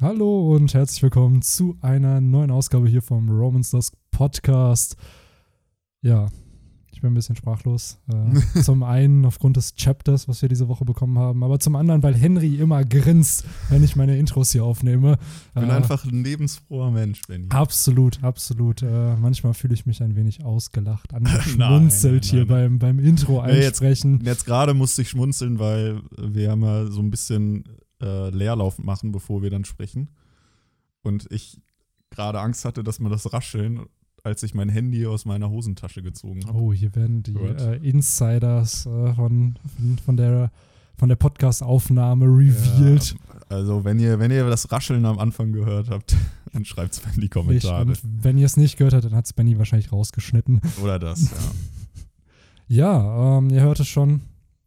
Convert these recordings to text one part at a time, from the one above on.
Hallo und herzlich willkommen zu einer neuen Ausgabe hier vom Romans Dusk Podcast. Ja, ich bin ein bisschen sprachlos. Äh, zum einen aufgrund des Chapters, was wir diese Woche bekommen haben, aber zum anderen, weil Henry immer grinst, wenn ich meine Intros hier aufnehme. Ich bin Äh, einfach ein lebensfroher Mensch, Benny. Absolut, absolut. Äh, manchmal fühle ich mich ein wenig ausgelacht, angeschmunzelt hier nein, beim, beim Intro Nee, jetzt- einsprechen. Jetzt gerade musste ich schmunzeln, weil wir ja mal so ein bisschen äh, Leerlauf machen, bevor wir dann sprechen. Und ich gerade Angst hatte, dass man das Rascheln, als ich mein Handy aus meiner Hosentasche gezogen habe. Oh, hier werden die äh, Insiders äh, von, von, von der, von der Podcast-Aufnahme revealed. Ja, also, wenn ihr, wenn ihr das Rascheln am Anfang gehört habt, dann schreibt es in die Ich, Kommentare. und wenn ihr es nicht gehört habt, dann hat es Benny wahrscheinlich rausgeschnitten. Oder das, ja. Ja, ähm, ihr hört es schon.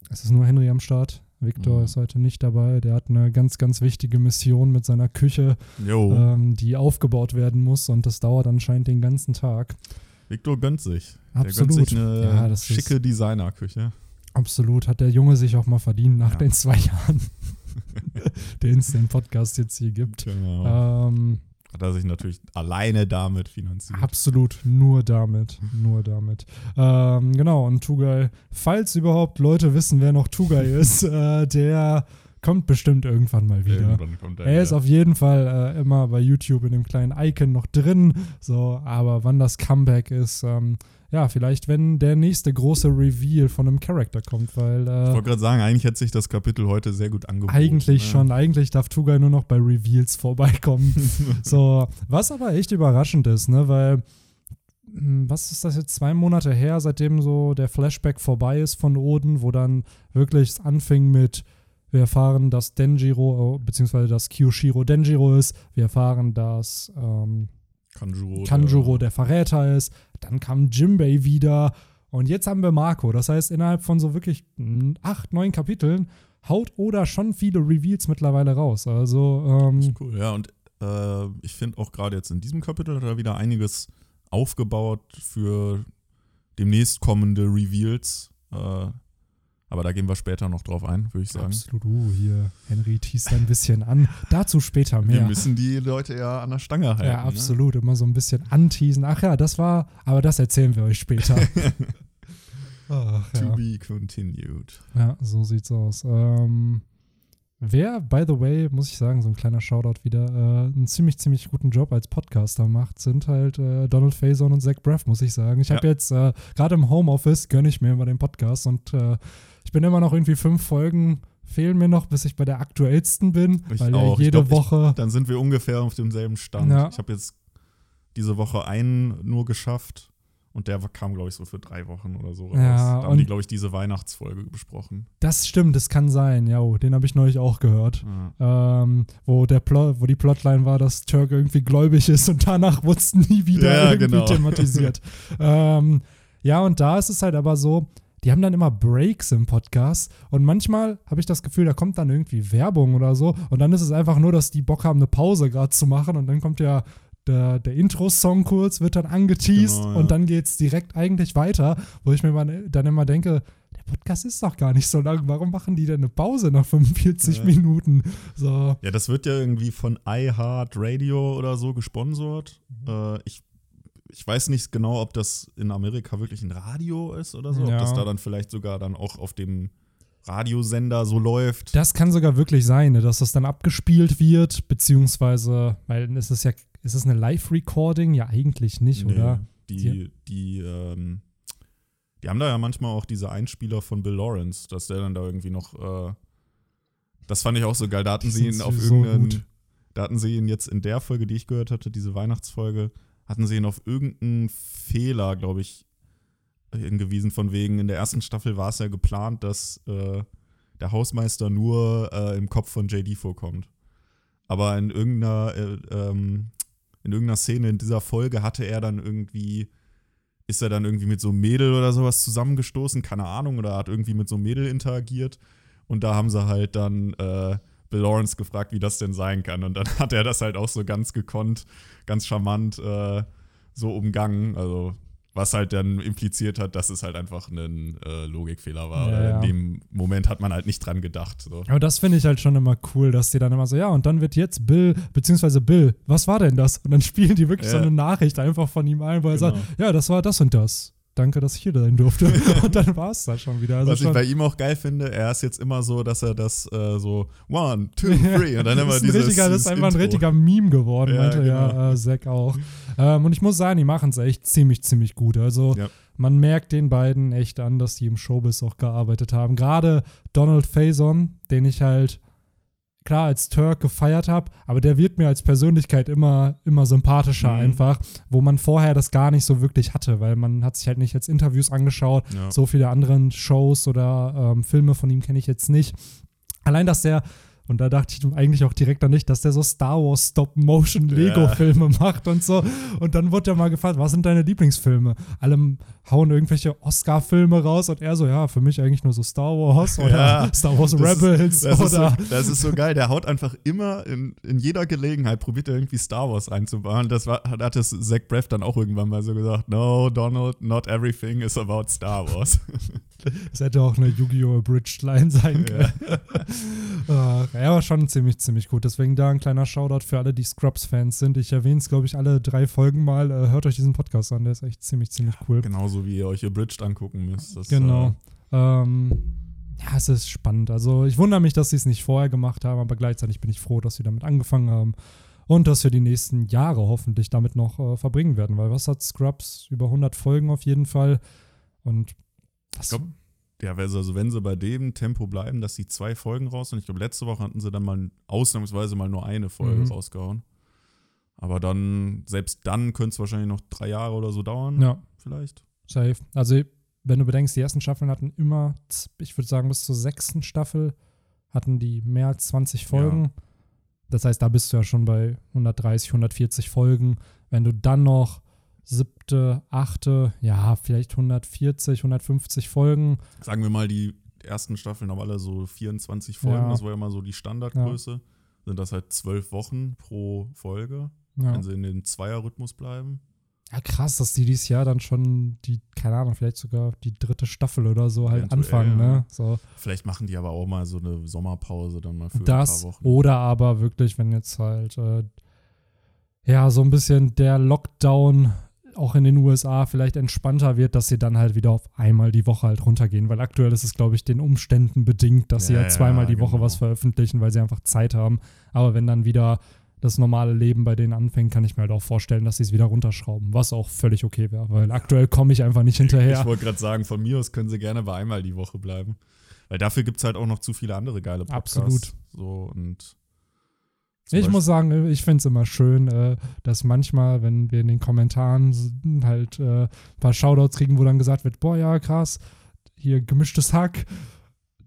Es ist nur Henry am Start. Victor Mhm. ist heute nicht dabei. Der hat eine ganz, ganz wichtige Mission mit seiner Küche, ähm, die aufgebaut werden muss und das dauert anscheinend den ganzen Tag. Victor gönnt sich. Der Absolut. gönnt sich eine Ja, schicke Designerküche. Absolut, hat der Junge sich auch mal verdient nach Ja. den zwei Jahren, den es den Podcast jetzt hier gibt. Genau. Ähm, Hat er sich natürlich alleine damit finanziert. Absolut, nur damit, nur damit. Ähm, genau, und Tugai, falls überhaupt Leute wissen, wer noch Tugai ist, äh, der kommt bestimmt irgendwann mal wieder. Irgendwann kommt er Er ist wieder. auf jeden Fall äh, immer bei YouTube in dem kleinen Icon noch drin, so, aber wann das Comeback ist, ähm, ja, vielleicht wenn der nächste große Reveal von einem Charakter kommt, weil Ich äh, wollte gerade sagen, eigentlich hätte sich das Kapitel heute sehr gut angeboten. eigentlich ne? schon, eigentlich darf Tugai nur noch bei Reveals vorbeikommen. So, was aber echt überraschend ist, ne, weil hm, was ist das jetzt zwei Monate her, seitdem so der Flashback vorbei ist von Oden, wo dann wirklich es anfing mit wir erfahren, dass Denjiro, beziehungsweise dass Kyoshiro Denjiro ist. Wir erfahren, dass ähm, Kanjuro. Kanjuro der Verräter ist. Dann kam Jimbei wieder. Und jetzt haben wir Marco. Das heißt, innerhalb von so wirklich mm, acht, neun Kapiteln haut Oda schon viele Reveals mittlerweile raus. Also, ähm, Ist cool, ja. Und äh, ich finde auch gerade jetzt in diesem Kapitel hat er wieder einiges aufgebaut für demnächst kommende Reveals. Äh, aber da gehen wir später noch drauf ein, würde ich sagen. absolut. Uh, hier, Henry teast ein bisschen an. Dazu später Wir mehr. müssen die Leute ja an der Stange halten. Ja, absolut. Immer so ein bisschen anteasen. Ach ja, das war, aber das erzählen wir euch später. Ach, Ne? To ja. be continued. Ja, so sieht's aus. Ähm, wer, by the way, muss ich sagen, so ein kleiner Shoutout wieder, äh, einen ziemlich, ziemlich guten Job als Podcaster macht, sind halt äh, Donald Faison und Zach Braff, muss ich sagen. Ich habe Ja. jetzt, äh, gerade im Homeoffice, gönne ich mir immer den Podcast und äh, bin immer noch irgendwie fünf Folgen, fehlen mir noch, bis ich bei der aktuellsten bin, Ich weil auch. ja Ich jede glaub, ich- Woche. Dann sind wir ungefähr auf demselben Stand. Ja. Ich habe jetzt diese Woche einen nur geschafft. Und der kam, glaube ich, so für drei Wochen oder so raus. Ja, da haben die, glaube ich, diese Weihnachtsfolge besprochen. Das stimmt, das kann sein, ja, oh, den habe ich neulich auch gehört. Ja. ähm, wo, der Plot, wo die Plotline war, dass Turk irgendwie gläubig ist und danach wurde es nie wieder Ja, irgendwie genau. thematisiert. ähm, ja, und da ist es halt aber so, die haben dann immer Breaks im Podcast und manchmal habe ich das Gefühl, da kommt dann irgendwie Werbung oder so und dann ist es einfach nur, dass die Bock haben, eine Pause gerade zu machen und dann kommt ja der, der Intro-Song kurz, wird dann angeteased Genau, ja. und dann geht es direkt eigentlich weiter, wo ich mir mal, dann immer denke, der Podcast ist doch gar nicht so lang, warum machen die denn eine Pause nach 45 Ja. Minuten? So, Ja, das wird ja irgendwie von iHeart Radio oder so gesponsert. Mhm. Äh, ich, ich weiß nicht genau, ob das in Amerika wirklich ein Radio ist oder so. Ja. Ob das da dann vielleicht sogar dann auch auf dem Radiosender so läuft. Das kann sogar wirklich sein, ne, dass das dann abgespielt wird, beziehungsweise, weil es ist ja, ist es eine Live-Recording? Ja, eigentlich nicht, Nee, oder? Die, die, ähm, die haben da ja manchmal auch diese Einspieler von Bill Lawrence, dass der dann da irgendwie noch, äh, das fand ich auch so geil. Da hatten sie ihn auf so irgendeinen, gut. da hatten sie ihn jetzt in der Folge, die ich gehört hatte, diese Weihnachtsfolge, hatten sie ihn auf irgendeinen Fehler, glaube ich, hingewiesen, von wegen, in der ersten Staffel war es ja geplant, dass äh, der Hausmeister nur äh, im Kopf von JD vorkommt. Aber in irgendeiner, äh, ähm, in irgendeiner Szene in dieser Folge hatte er dann irgendwie, ist er dann irgendwie mit so einem Mädel oder sowas zusammengestoßen, keine Ahnung, oder hat irgendwie mit so einem Mädel interagiert. Und da haben sie halt dann äh, Bill Lawrence gefragt, wie das denn sein kann. Und dann hat er das halt auch so ganz gekonnt, ganz charmant äh, so umgangen. Also Was halt dann impliziert hat, dass es halt einfach ein äh, Logikfehler war. Ja, Oder ja. in dem Moment hat man halt nicht dran gedacht. So. Aber das finde ich halt schon immer cool, dass die dann immer so, ja, und dann wird jetzt Bill, beziehungsweise Bill, was war denn das? Und dann spielen die wirklich so Ja. eine Nachricht einfach von ihm ein, wo er Genau. sagt, ja, das war das und das. Danke, dass ich hier sein durfte. und dann war es das schon wieder. Also Was ich schon, bei ihm auch geil finde, er ist jetzt immer so, dass er das äh, so one, two, Ja. three und dann immer ein dieses, richtiger, das ist einfach ein Intro. richtiger Meme geworden, Ja, meinte ja genau. äh, Zack auch. Ähm, und ich muss sagen, die machen es echt ziemlich, ziemlich gut. Also Ja. man merkt den beiden echt an, dass die im Showbiz auch gearbeitet haben. Gerade Donald Faison, den ich halt klar als Turk gefeiert habe, aber der wird mir als Persönlichkeit immer, immer sympathischer Mhm. einfach, wo man vorher das gar nicht so wirklich hatte, weil man hat sich halt nicht jetzt Interviews angeschaut, Ja. so viele anderen Shows oder ähm, Filme von ihm kenne ich jetzt nicht. Allein, dass der, und da dachte ich eigentlich auch direkt an nicht, dass der so Star Wars Stop-Motion-Lego-Filme macht und so. Und dann wurde er mal gefragt, was sind deine Lieblingsfilme? Alle hauen irgendwelche Oscar-Filme raus und er so, ja, für mich eigentlich nur so Star Wars oder Ja, Star Wars Das Rebels ist, das, ist oder. so, das ist so geil. Der haut einfach immer in, in jeder Gelegenheit, probiert er irgendwie Star Wars einzubauen. Das war, hat hat es Zach Braff dann auch irgendwann mal so gesagt: No, Donald, not everything is about Star Wars. Das hätte auch eine Yu-Gi-Oh! Abridged Line sein können. Ach, er war schon ziemlich, ziemlich gut. Deswegen da ein kleiner Shoutout für alle, die Scrubs-Fans sind. Ich erwähne es, glaube ich, alle drei Folgen mal. Äh, hört euch diesen Podcast an, der ist echt ziemlich, ziemlich cool. Genauso wie ihr euch Abridged angucken müsst. Das, Genau. Ähm, ja, es ist spannend. Also ich wundere mich, dass sie es nicht vorher gemacht haben, aber gleichzeitig bin ich froh, dass sie damit angefangen haben und dass wir die nächsten Jahre hoffentlich damit noch äh, verbringen werden, weil was hat Scrubs? Über 100 Folgen auf jeden Fall und das, glaub, Äh, ja, also also wenn sie bei dem Tempo bleiben, dass sie zwei Folgen raus und ich glaube, letzte Woche hatten sie dann mal ausnahmsweise mal nur eine Folge Mhm. rausgehauen. Aber dann, selbst dann könnte es wahrscheinlich noch drei Jahre oder so dauern. ja, Vielleicht. safe. Also wenn du bedenkst, die ersten Staffeln hatten immer, ich würde sagen, bis zur sechsten Staffel hatten die mehr als 20 Folgen. Das heißt, da bist du ja schon bei 130, 140 Folgen. Wenn du dann noch siebte, achte, ja, vielleicht 140, 150 Folgen. Sagen wir mal, die ersten Staffeln haben alle so 24 Folgen. Ja. Das war ja mal so die Standardgröße. Sind das halt zwölf Wochen pro Folge, Ja. wenn sie in den Zweierrhythmus bleiben. ja, krass, dass die dieses Jahr dann schon die, keine Ahnung, vielleicht sogar die dritte Staffel oder so halt Eventuell, anfangen, ja. ne? So. Vielleicht machen die aber auch mal so eine Sommerpause dann mal für ein Das paar Wochen. oder aber wirklich, wenn jetzt halt äh, ja so ein bisschen der Lockdown auch in den USA vielleicht entspannter wird, dass sie dann halt wieder auf einmal die Woche halt runtergehen, weil aktuell ist es, glaube ich, den Umständen bedingt, dass sie Ja, halt zweimal ja, die Woche genau. was veröffentlichen, weil sie einfach Zeit haben. Aber wenn dann wieder das normale Leben bei denen anfängt, kann ich mir halt auch vorstellen, dass sie es wieder runterschrauben, was auch völlig okay wäre, weil aktuell komme ich einfach nicht hinterher. Ich wollte gerade sagen, von mir aus können sie gerne bei einmal die Woche bleiben. Weil dafür gibt es halt auch noch zu viele andere geile Podcasts. Absolut. So und Ich Beispiel- muss sagen, ich finde es immer schön, äh, dass manchmal, wenn wir in den Kommentaren halt äh, ein paar Shoutouts kriegen, wo dann gesagt wird, boah, ja, krass, hier gemischtes Hack,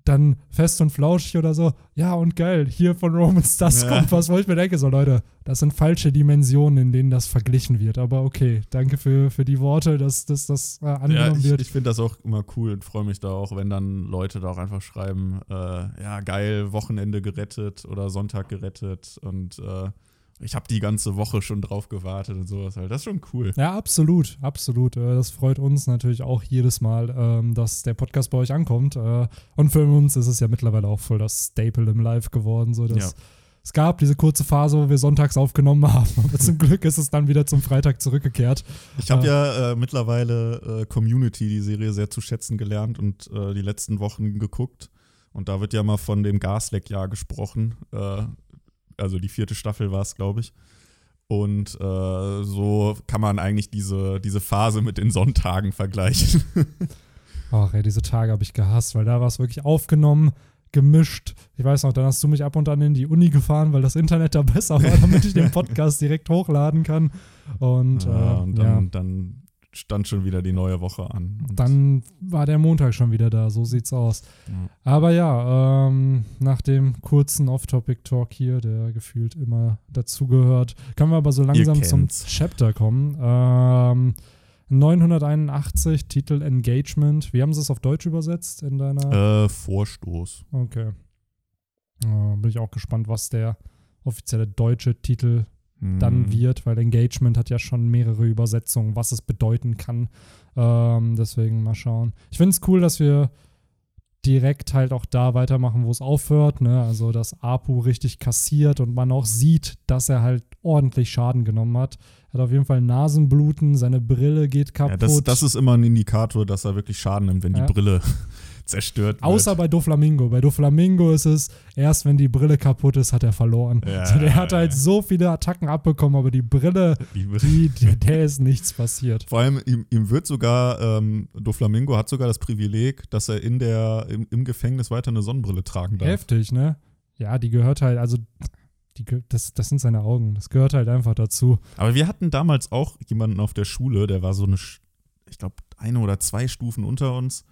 dann fest und flauschig oder so, ja und geil, hier von Romans das Ja. kommt was, wo ich mir denke, so Leute, das sind falsche Dimensionen, in denen das verglichen wird, aber okay, danke für, für die Worte, dass, dass das äh, Ja, angenommen ich, wird. ich finde das auch immer cool und freue mich da auch, wenn dann Leute da auch einfach schreiben, äh, ja, geil, Wochenende gerettet oder Sonntag gerettet und äh, ich habe die ganze Woche schon drauf gewartet und sowas halt. Das ist schon cool. Ja, absolut, absolut. Äh, Das freut uns natürlich auch jedes Mal, ähm, dass der Podcast bei euch ankommt. Äh, Und für uns ist es ja mittlerweile auch voll das Staple im Live geworden. So dass Ja. Es gab diese kurze Phase, wo wir sonntags aufgenommen haben, aber zum Glück ist es dann wieder zum Freitag zurückgekehrt. Ich habe Ja. ja äh, mittlerweile äh, Community, die Serie, sehr zu schätzen gelernt und äh, die letzten Wochen geguckt. Und da wird ja mal von dem Gasleck-Jahr gesprochen. Äh, also die vierte Staffel war es, glaube ich. Und äh, so kann man eigentlich diese, diese Phase mit den Sonntagen vergleichen. Ach ey, diese Tage habe ich gehasst, weil da war es wirklich aufgenommen, gemischt. Ich weiß noch, dann hast du mich ab und an in die Uni gefahren, weil das Internet da besser war, damit ich den Podcast direkt hochladen kann. Und, Ja, äh, und ja. dann, dann stand schon wieder die neue Woche an. Und Dann war der Montag schon wieder da, so sieht's aus. Ja. Aber ja, ähm, nach dem kurzen Off-Topic-Talk hier, der gefühlt immer dazugehört, können wir aber so langsam zum. Chapter kommen. Ähm, 981, Titel Engagement. Wie haben sie es auf Deutsch übersetzt in deiner? Äh, Vorstoß. Okay. Äh, bin ich auch gespannt, was der offizielle deutsche Titel dann Hm. wird, weil Engagement hat ja schon mehrere Übersetzungen, was es bedeuten kann. Ähm, deswegen mal schauen. Ich finde es cool, dass wir direkt halt auch da weitermachen, wo es aufhört. Ne? Also, dass Apu richtig kassiert und man auch sieht, dass er halt ordentlich Schaden genommen hat. Er hat auf jeden Fall Nasenbluten, seine Brille geht kaputt. Ja, das, das ist immer ein Indikator, dass er wirklich Schaden nimmt, wenn Ja. die Brille zerstört wird. Außer bei Doflamingo. Bei Doflamingo ist es, erst wenn die Brille kaputt ist, hat er verloren. Ja, also der hat halt so viele Attacken abbekommen, aber die Brille, Die die, der ist nichts passiert. Vor allem, ihm, ihm wird sogar, ähm, Doflamingo hat sogar das Privileg, dass er in der, im, im Gefängnis weiter eine Sonnenbrille tragen darf. Heftig, ne? Ja, die gehört halt, also die, das, das sind seine Augen. Das gehört halt einfach dazu. Aber wir hatten damals auch jemanden auf der Schule, der war so eine, ich glaube, eine oder zwei Stufen unter uns.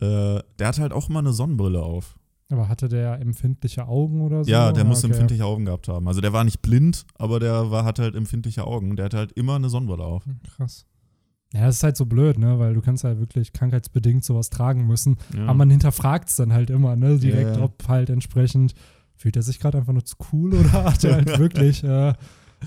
Äh, der hat halt auch immer eine Sonnenbrille auf. Aber hatte der empfindliche Augen oder so? Ja, der muss okay. empfindliche Augen gehabt haben. Also der war nicht blind, aber der war, hatte halt empfindliche Augen. Der hatte halt immer eine Sonnenbrille auf. Krass. Ja, das ist halt so blöd, ne? Weil du kannst halt wirklich krankheitsbedingt sowas tragen müssen. Ja. Aber man hinterfragt es dann halt immer, ne? Direkt, Ja, ja. ob halt entsprechend, fühlt er sich gerade einfach nur zu cool oder hat er halt wirklich, äh,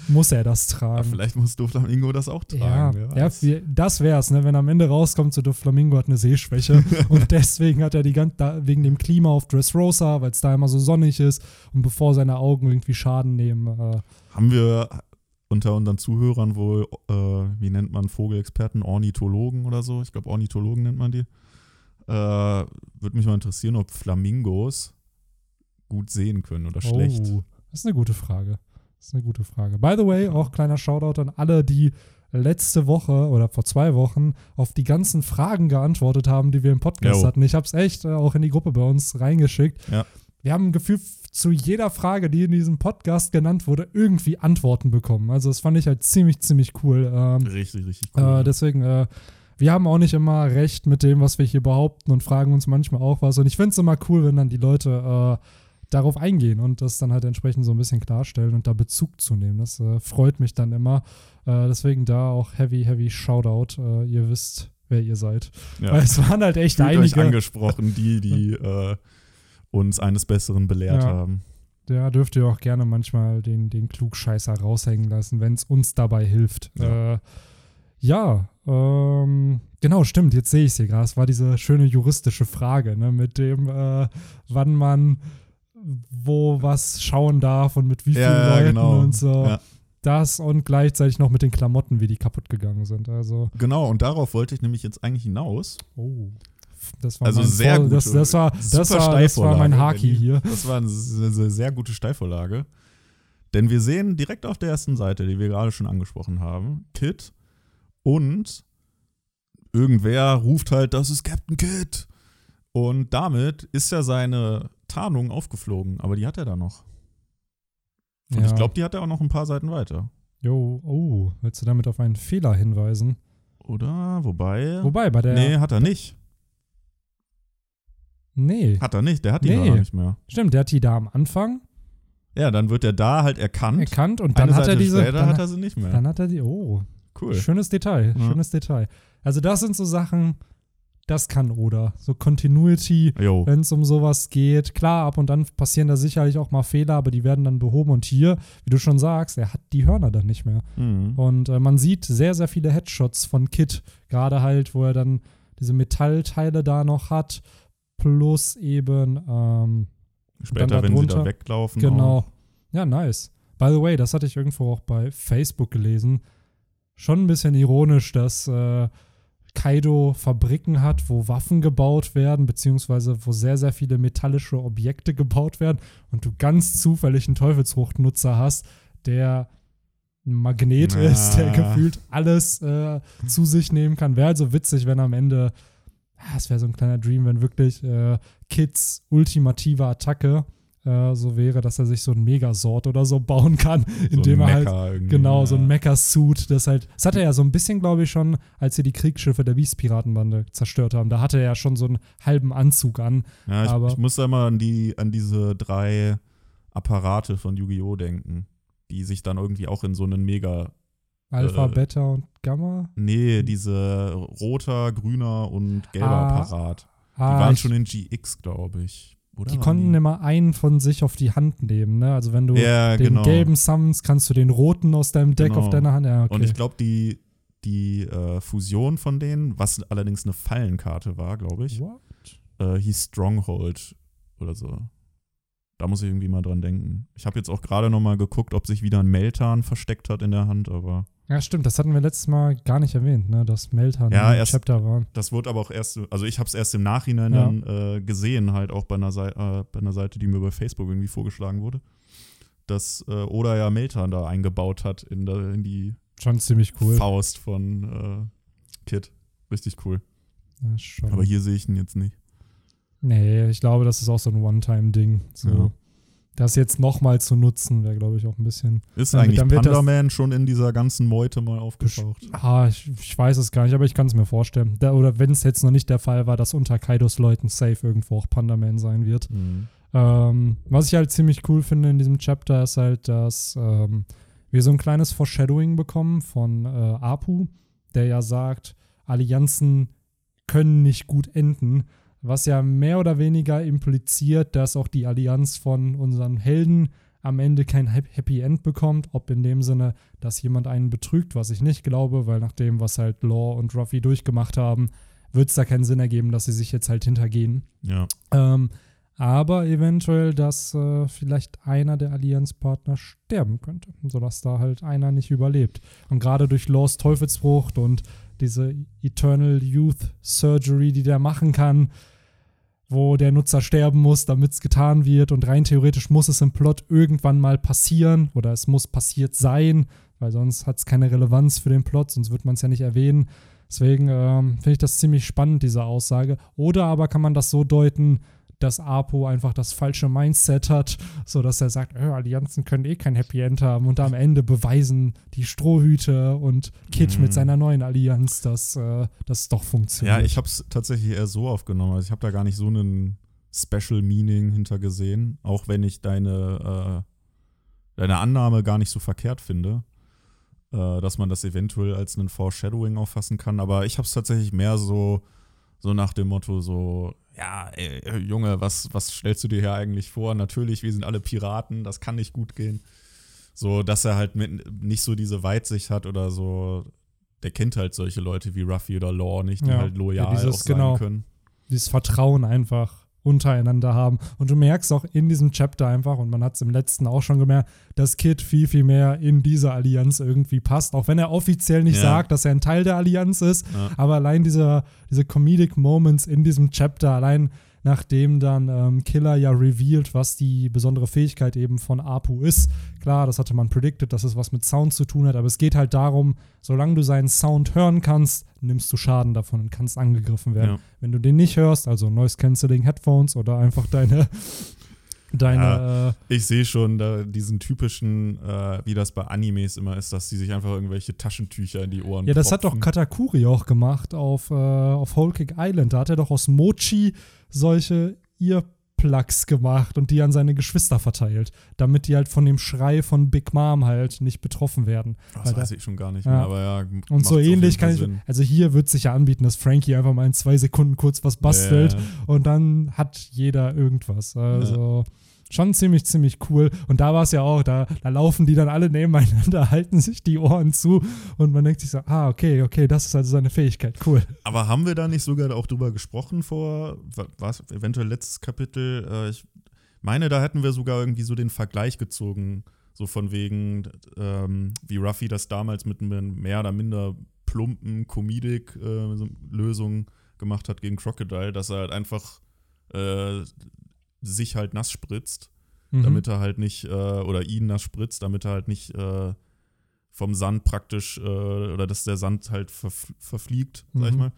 muss er das tragen? vielleicht muss Doflamingo das auch Ja, tragen. ja wir, das wär's, ne? Wenn am Ende rauskommt, so Doflamingo hat eine Sehschwäche und deswegen hat er die ganze, wegen dem Klima auf Dressrosa, weil es da immer so sonnig ist und bevor seine Augen irgendwie Schaden nehmen. Äh, Haben wir unter unseren Zuhörern wohl, äh, wie nennt man Vogelexperten, Ornithologen oder so? Ich glaube, Ornithologen nennt man die. Äh, Würde mich mal interessieren, ob Flamingos gut sehen können oder schlecht. Oh, das ist eine gute Frage. Das ist eine gute Frage. By the way, auch kleiner Shoutout an alle, die letzte Woche oder vor zwei Wochen auf die ganzen Fragen geantwortet haben, die wir im Podcast Jo. hatten. Ich habe es echt äh, auch in die Gruppe bei uns reingeschickt. Ja. Wir haben ein Gefühl zu jeder Frage, die in diesem Podcast genannt wurde, irgendwie Antworten bekommen. Also das fand ich halt ziemlich, ziemlich cool. Ähm, Richtig, richtig cool. äh, deswegen, äh, wir haben auch nicht immer recht mit dem, was wir hier behaupten und fragen uns manchmal auch was. Und ich finde es immer cool, wenn dann die Leute äh, darauf eingehen und das dann halt entsprechend so ein bisschen klarstellen und da Bezug zu nehmen. Das äh, freut mich dann immer. Äh, deswegen da auch heavy, heavy Shoutout. Äh, ihr wisst, wer ihr seid. ja. Weil es waren halt echt Fühlt euch einige. angesprochen, die, die äh, uns eines Besseren belehrt Ja. haben. Da dürft ihr auch gerne manchmal den, den Klugscheißer raushängen lassen, wenn es uns dabei hilft. Ja. Äh, ja, ähm, genau, stimmt, jetzt sehe ich es hier gerade. Es war diese schöne juristische Frage, ne, mit dem, äh, wann man wo was schauen darf und mit wie vielen Ja, Leuten genau. und so. Ja. Das und gleichzeitig noch mit den Klamotten, wie die kaputt gegangen sind. Also, Genau, und darauf wollte ich nämlich jetzt eigentlich hinaus. oh. Das war Also mein sehr Vor- das, gute- das war, das war, das war mein Haki hier. Das war eine sehr, sehr, sehr gute Steilvorlage. Denn wir sehen direkt auf der ersten Seite, die wir gerade schon angesprochen haben, Kit und irgendwer ruft halt, das ist Captain Kit. Und damit ist ja seine Tarnung aufgeflogen, aber die hat er da noch. Und ich Ja. glaube, die hat er auch noch ein paar Seiten weiter. Jo, oh, willst du damit auf einen Fehler hinweisen? Oder? Wobei. Wobei, bei der. nee, hat er nicht. Nee. Hat er nicht. Der hat die Nee. nicht mehr. Stimmt, der hat die da am Anfang Ja, dann wird er da halt erkannt. erkannt und dann Eine hat Seite er diese. später dann, hat er sie nicht mehr. dann hat er die. Oh, cool. schönes Detail, Ja. schönes Detail. Also, das sind so Sachen, das kann Oda. So Continuity, wenn es um sowas geht. Klar, ab und an passieren da sicherlich auch mal Fehler, aber die werden dann behoben. Und hier, wie du schon sagst, er hat die Hörner dann nicht mehr. Mhm. Und äh, man sieht sehr, sehr viele Headshots von Kit. Gerade halt, wo er dann diese Metallteile da noch hat. Plus eben, ähm, Später, dann wenn sie da weglaufen. Genau. Auch. Ja, nice. By the way, das hatte ich irgendwo auch bei Facebook gelesen. Schon ein bisschen ironisch, dass äh, Kaido Fabriken hat, wo Waffen gebaut werden, beziehungsweise wo sehr, sehr viele metallische Objekte gebaut werden und du ganz zufällig einen Teufelsfruchtnutzer hast, der ein Magnet Na. ist, der gefühlt alles äh, zu sich nehmen kann. Wäre also witzig, wenn am Ende, ah, es wäre so ein kleiner Dream, wenn wirklich äh, Kids ultimative Attacke äh, so wäre, dass er sich so ein Megasort oder so bauen kann, indem so ein er halt Genau, so ein ja. Mecha-Suit, das halt, das hatte er ja so ein bisschen, glaube ich, schon, als sie die Kriegsschiffe der Beast-Piratenbande zerstört haben. Da hatte er ja schon so einen halben Anzug an. Ja, ich, aber- ich muss da mal an, die, an diese drei Apparate von Yu-Gi-Oh! denken, die sich dann irgendwie auch in so einen Mega. Alpha, Äh, Beta und Gamma. Nee, diese roter, grüner und gelber Ah, Apparat. Die Ah, waren schon in GX, glaube ich. Oder die konnten immer einen von sich auf die Hand nehmen, ne? Also wenn du Ja, den genau. gelben summons, kannst du den roten aus deinem Deck Genau. auf deiner Hand. Ja, okay. Und ich glaube, die, die äh, Fusion von denen, was allerdings eine Fallenkarte war, glaube ich, What? äh, hieß Stronghold oder so. Da muss ich irgendwie mal dran denken. Ich habe jetzt auch gerade noch mal geguckt, ob sich wieder ein Meltan versteckt hat in der Hand, aber Ja, stimmt, das hatten wir letztes Mal gar nicht erwähnt, ne? Dass Meltan Ja, erst- Chapter waren. das wurde aber auch erst, also ich habe es erst im Nachhinein Ja. dann äh, gesehen, halt auch bei einer, Sei äh, bei einer Seite, die mir bei Facebook irgendwie vorgeschlagen wurde, dass äh, Oda ja Meltan da eingebaut hat in, der, in die Schon ziemlich cool. Faust von äh, Kid. Richtig cool. Ja. Aber hier sehe ich ihn jetzt nicht. Nee, ich glaube, das ist auch so ein One-Time-Ding. So. Ja. Das jetzt nochmal zu nutzen, wäre, glaube ich, auch ein bisschen. Ist Dann- eigentlich das- Panda-Man schon in dieser ganzen Meute mal aufgetaucht? Ah, ich, ich weiß es gar nicht, aber ich kann es mir vorstellen. Da, oder wenn es jetzt noch nicht der Fall war, dass unter Kaidos Leuten safe irgendwo auch Panda-Man sein wird. Mhm. Ähm, was ich halt ziemlich cool finde in diesem Chapter ist halt, dass ähm, wir so ein kleines Foreshadowing bekommen von äh, Apu, der ja sagt, Allianzen können nicht gut enden, was ja mehr oder weniger impliziert, dass auch die Allianz von unseren Helden am Ende kein Hap- Happy End bekommt, ob in dem Sinne, dass jemand einen betrügt, was ich nicht glaube, weil nach dem, was halt Law und Ruffy durchgemacht haben, wird es da keinen Sinn ergeben, dass sie sich jetzt halt hintergehen. Ja. Ähm, aber eventuell, dass äh, vielleicht einer der Allianzpartner sterben könnte, sodass da halt einer nicht überlebt. Und gerade durch Laws Teufelsfrucht und diese Eternal Youth Surgery, die der machen kann, wo der Nutzer sterben muss, damit es getan wird. Und rein theoretisch muss es im Plot irgendwann mal passieren oder es muss passiert sein, weil sonst hat es keine Relevanz für den Plot, sonst wird man es ja nicht erwähnen. Deswegen ähm, finde ich das ziemlich spannend, diese Aussage. Oder aber kann man das so deuten, dass Apo einfach das falsche Mindset hat, sodass er sagt, äh, Allianzen können eh kein Happy End haben und am Ende beweisen die Strohhüte und Kid Mhm. mit seiner neuen Allianz, dass äh, das doch funktioniert. Ja, ich habe es tatsächlich eher so aufgenommen. Also ich habe da gar nicht so einen Special Meaning hinter gesehen, auch wenn ich deine, äh, deine Annahme gar nicht so verkehrt finde, äh, dass man das eventuell als einen Foreshadowing auffassen kann. Aber ich habe es tatsächlich mehr so, so nach dem Motto so, ja, ey, Junge, was, was stellst du dir hier eigentlich vor? Natürlich, wir sind alle Piraten, das kann nicht gut gehen. So, dass er halt mit, nicht so diese Weitsicht hat oder so. Der kennt halt solche Leute wie Ruffy oder Law nicht, die Ja, halt loyal ja, dieses- auch sein genau. können. dieses Vertrauen einfach untereinander haben. Und du merkst auch in diesem Chapter einfach, und man hat es im letzten auch schon gemerkt, dass Kid viel, viel mehr in diese Allianz irgendwie passt. Auch wenn er offiziell nicht Ja. sagt, dass er ein Teil der Allianz ist. Ja. Aber allein dieser, diese Comedic Moments in diesem Chapter, allein nachdem dann ähm, Killer ja revealed, was die besondere Fähigkeit eben von Apu ist. Klar, das hatte man predicted, dass es was mit Sound zu tun hat, aber es geht halt darum, solange du seinen Sound hören kannst, nimmst du Schaden davon und kannst angegriffen werden. Ja. Wenn du den nicht hörst, also Noise Cancelling Headphones oder einfach deine deine Ja. äh, Ich sehe schon da diesen typischen, äh, wie das bei Animes immer ist, dass die sich einfach irgendwelche Taschentücher in die Ohren Ja, das hat doch. Katakuri auch gemacht auf, äh, auf Whole Cake Island. Da hat er doch aus Mochi solche Earplugs gemacht und die an seine Geschwister verteilt, damit die halt von dem Schrei von Big Mom halt nicht betroffen werden. Das Weil da- weiß ich schon gar nicht Ja. mehr, aber ja. Und so ähnlich kann Fall ich. Sinn. Also hier wird sich ja anbieten, dass Frankie einfach mal in zwei Sekunden kurz was bastelt Ja. und dann hat jeder irgendwas. Also schon ziemlich, ziemlich cool. Und da war es ja auch, da, da laufen die dann alle nebeneinander, halten sich die Ohren zu und man denkt sich so, ah, okay, okay, das ist also seine Fähigkeit, cool. Aber haben wir da nicht sogar auch drüber gesprochen vor, wa- was, eventuell letztes Kapitel? Äh, ich meine, da hätten wir sogar irgendwie so den Vergleich gezogen, so von wegen, ähm, wie Ruffy das damals mit einem mehr oder minder plumpen Comedic-Lösung gemacht hat gegen Crocodile, dass er halt einfach äh, sich halt nass spritzt, Mhm. damit er halt nicht, äh, oder ihn nass spritzt, damit er halt nicht äh, vom Sand praktisch, äh, oder dass der Sand halt verf verfliegt, sag ich Mhm. mal.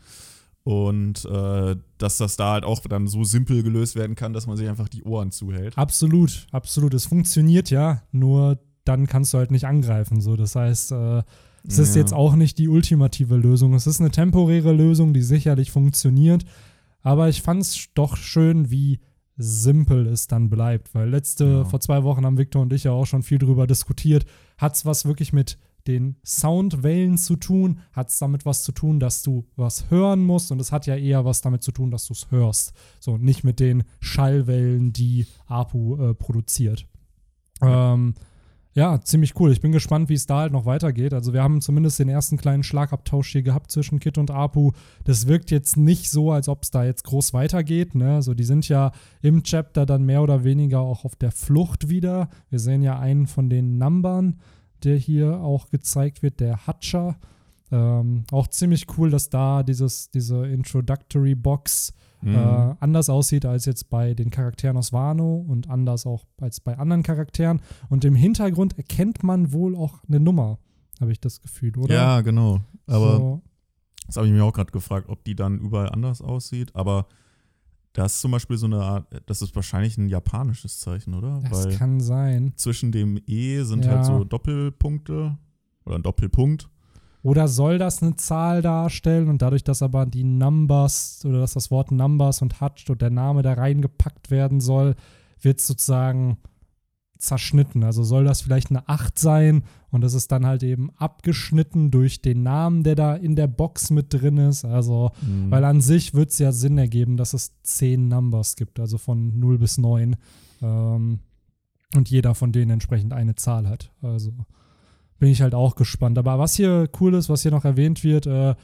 Und äh, dass das da halt auch dann so simpel gelöst werden kann, dass man sich einfach die Ohren zuhält. Absolut, absolut. Es funktioniert ja, nur dann kannst du halt nicht angreifen. So, das heißt, äh, es ist Ja. jetzt auch nicht die ultimative Lösung. Es ist eine temporäre Lösung, die sicherlich funktioniert. Aber ich fand es doch schön, wie simpel es dann bleibt. Weil letzte, Ja. vor zwei Wochen haben Victor und ich ja auch schon viel drüber diskutiert. Hat es was wirklich mit den Soundwellen zu tun? Hat es damit was zu tun, dass du was hören musst? Und es hat ja eher was damit zu tun, dass du es hörst. So, nicht mit den Schallwellen, die Apu äh, produziert. Ähm, ja, ziemlich cool. Ich bin gespannt, wie es da halt noch weitergeht. Also wir haben zumindest den ersten kleinen Schlagabtausch hier gehabt zwischen Kit und Apu. Das wirkt jetzt nicht so, als ob es da jetzt groß weitergeht. Ne? Also die sind ja im Chapter dann mehr oder weniger auch auf der Flucht wieder. Wir sehen ja einen von den Numbern, der hier auch gezeigt wird, der Hatcher. Ähm, auch ziemlich cool, dass da dieses, diese Introductory Box Mhm. äh, anders aussieht als jetzt bei den Charakteren aus Wano und anders auch als bei anderen Charakteren. Und im Hintergrund erkennt man wohl auch eine Nummer, habe ich das Gefühl, oder? Ja, genau. Aber so, das habe ich mir auch gerade gefragt, ob die dann überall anders aussieht. Aber das ist zum Beispiel so eine Art, das ist wahrscheinlich ein japanisches Zeichen, oder? das Weil kann sein. zwischen dem E sind Ja. halt so Doppelpunkte oder ein Doppelpunkt. Oder soll das eine Zahl darstellen und dadurch, dass aber die Numbers oder dass das Wort Numbers und Hatch und der Name da reingepackt werden soll, wird sozusagen zerschnitten. Also soll das vielleicht eine 8 sein und das ist dann halt eben abgeschnitten durch den Namen, der da in der Box mit drin ist. Also, Mhm. weil an sich wird es ja Sinn ergeben, dass es 10 Numbers gibt, also von 0 bis 9. Ähm, und jeder von denen entsprechend eine Zahl hat. Also bin ich halt auch gespannt. Aber was hier cool ist, was hier noch erwähnt wird, äh,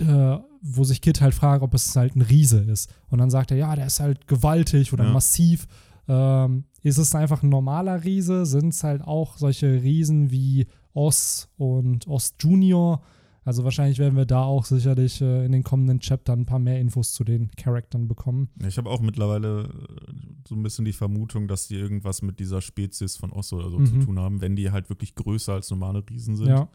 äh, wo sich Kid halt fragt, ob es halt ein Riese ist. Und dann sagt er, ja, der ist halt gewaltig oder Ja. massiv. Ähm, ist es einfach ein normaler Riese? Sind es halt auch solche Riesen wie Oz und Oz Junior? Also wahrscheinlich werden wir da auch sicherlich äh, in den kommenden Chaptern ein paar mehr Infos zu den Charaktern bekommen. Ich habe auch mittlerweile äh, so ein bisschen die Vermutung, dass die irgendwas mit dieser Spezies von Osso oder so Mhm. zu tun haben, wenn die halt wirklich größer als normale Riesen sind. Ja,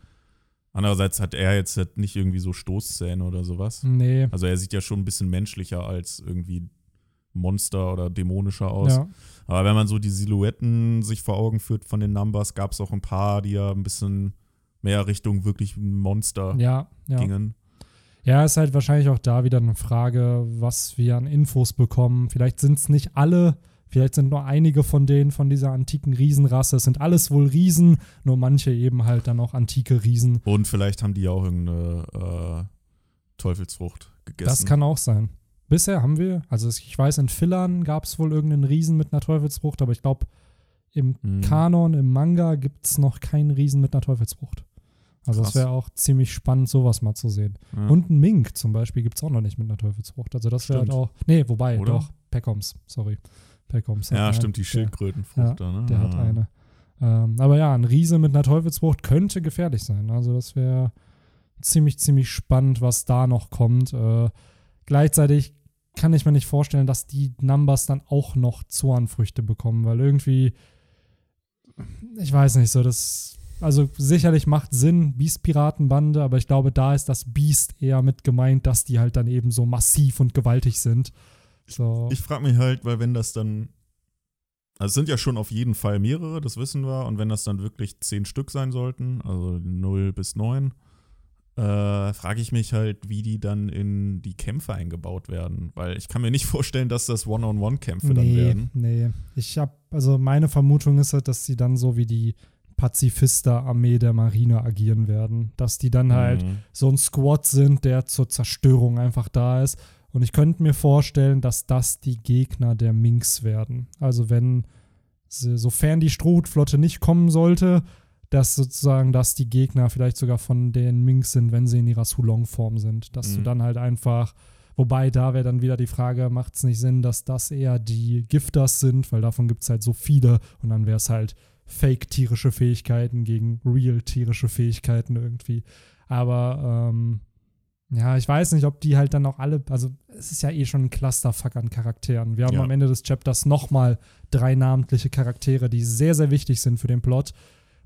Andererseits hat er jetzt halt nicht irgendwie so Stoßzähne oder sowas. nee. Also er sieht ja schon ein bisschen menschlicher als irgendwie Monster oder dämonischer aus. Ja, Aber wenn man so die Silhouetten sich vor Augen führt von den Numbers, gab es auch ein paar, die ja ein bisschen mehr Richtung wirklich Monster ja, ja. gingen. Ja, ist halt wahrscheinlich auch da wieder eine Frage, was wir an Infos bekommen. Vielleicht sind es nicht alle, vielleicht sind nur einige von denen von dieser antiken Riesenrasse. Es sind alles wohl Riesen, nur manche eben halt dann auch antike Riesen. Und vielleicht haben die ja auch irgendeine äh, Teufelsfrucht gegessen. Das kann auch sein. Bisher haben wir, also ich weiß, in Fillern gab es wohl irgendeinen Riesen mit einer Teufelsfrucht, aber ich glaube, im Mhm. Kanon, im Manga gibt es noch keinen Riesen mit einer Teufelsfrucht. Also das Krass. wäre auch ziemlich spannend, sowas mal zu sehen. Ja. Und ein Mink zum Beispiel gibt es auch noch nicht mit einer Teufelsfrucht. Also das wäre halt auch. Nee, wobei, Oder? doch. Peckoms, sorry. Peckoms. hat ja, stimmt, die Der, Schildkrötenfrucht da, ne? der hat Ja. eine. Ähm, aber ja, ein Riese mit einer Teufelsfrucht könnte gefährlich sein. Also das wäre ziemlich, ziemlich spannend, was da noch kommt. Äh, gleichzeitig kann ich mir nicht vorstellen, dass die Numbers dann auch noch Zornfrüchte bekommen, weil irgendwie, ich weiß nicht, so das, also sicherlich macht Sinn, Beast-Piratenbande, aber ich glaube, da ist das Beast eher mit gemeint, dass die halt dann eben so massiv und gewaltig sind. So. Ich frage mich halt, weil wenn das dann. Also es sind ja schon auf jeden Fall mehrere, das wissen wir. Und wenn das dann wirklich zehn Stück sein sollten, also 0 bis 9, äh, frage ich mich halt, wie die dann in die Kämpfe eingebaut werden. Weil ich kann mir nicht vorstellen, dass das One-on-One-Kämpfe dann nee, werden. nee. Ich habe, also meine Vermutung ist halt, dass sie dann so wie die Pazifister-Armee der Marine agieren werden. Dass die dann halt Mhm. so ein Squad sind, der zur Zerstörung einfach da ist. Und ich könnte mir vorstellen, dass das die Gegner der Minks werden. Also wenn, sofern die Strohhutflotte nicht kommen sollte, dass sozusagen das die Gegner vielleicht sogar von den Minks sind, wenn sie in ihrer Sulong-Form sind. Dass du Mhm. dann halt einfach, wobei da wäre dann wieder die Frage, macht es nicht Sinn, dass das eher die Gifters sind, weil davon gibt es halt so viele und dann wäre es halt fake-tierische Fähigkeiten gegen real-tierische Fähigkeiten irgendwie. Aber ähm, ja, ich weiß nicht, ob die halt dann auch alle, also es ist ja eh schon ein Clusterfuck an Charakteren. Wir haben Ja. am Ende des Chapters nochmal drei namentliche Charaktere, die sehr, sehr wichtig sind für den Plot,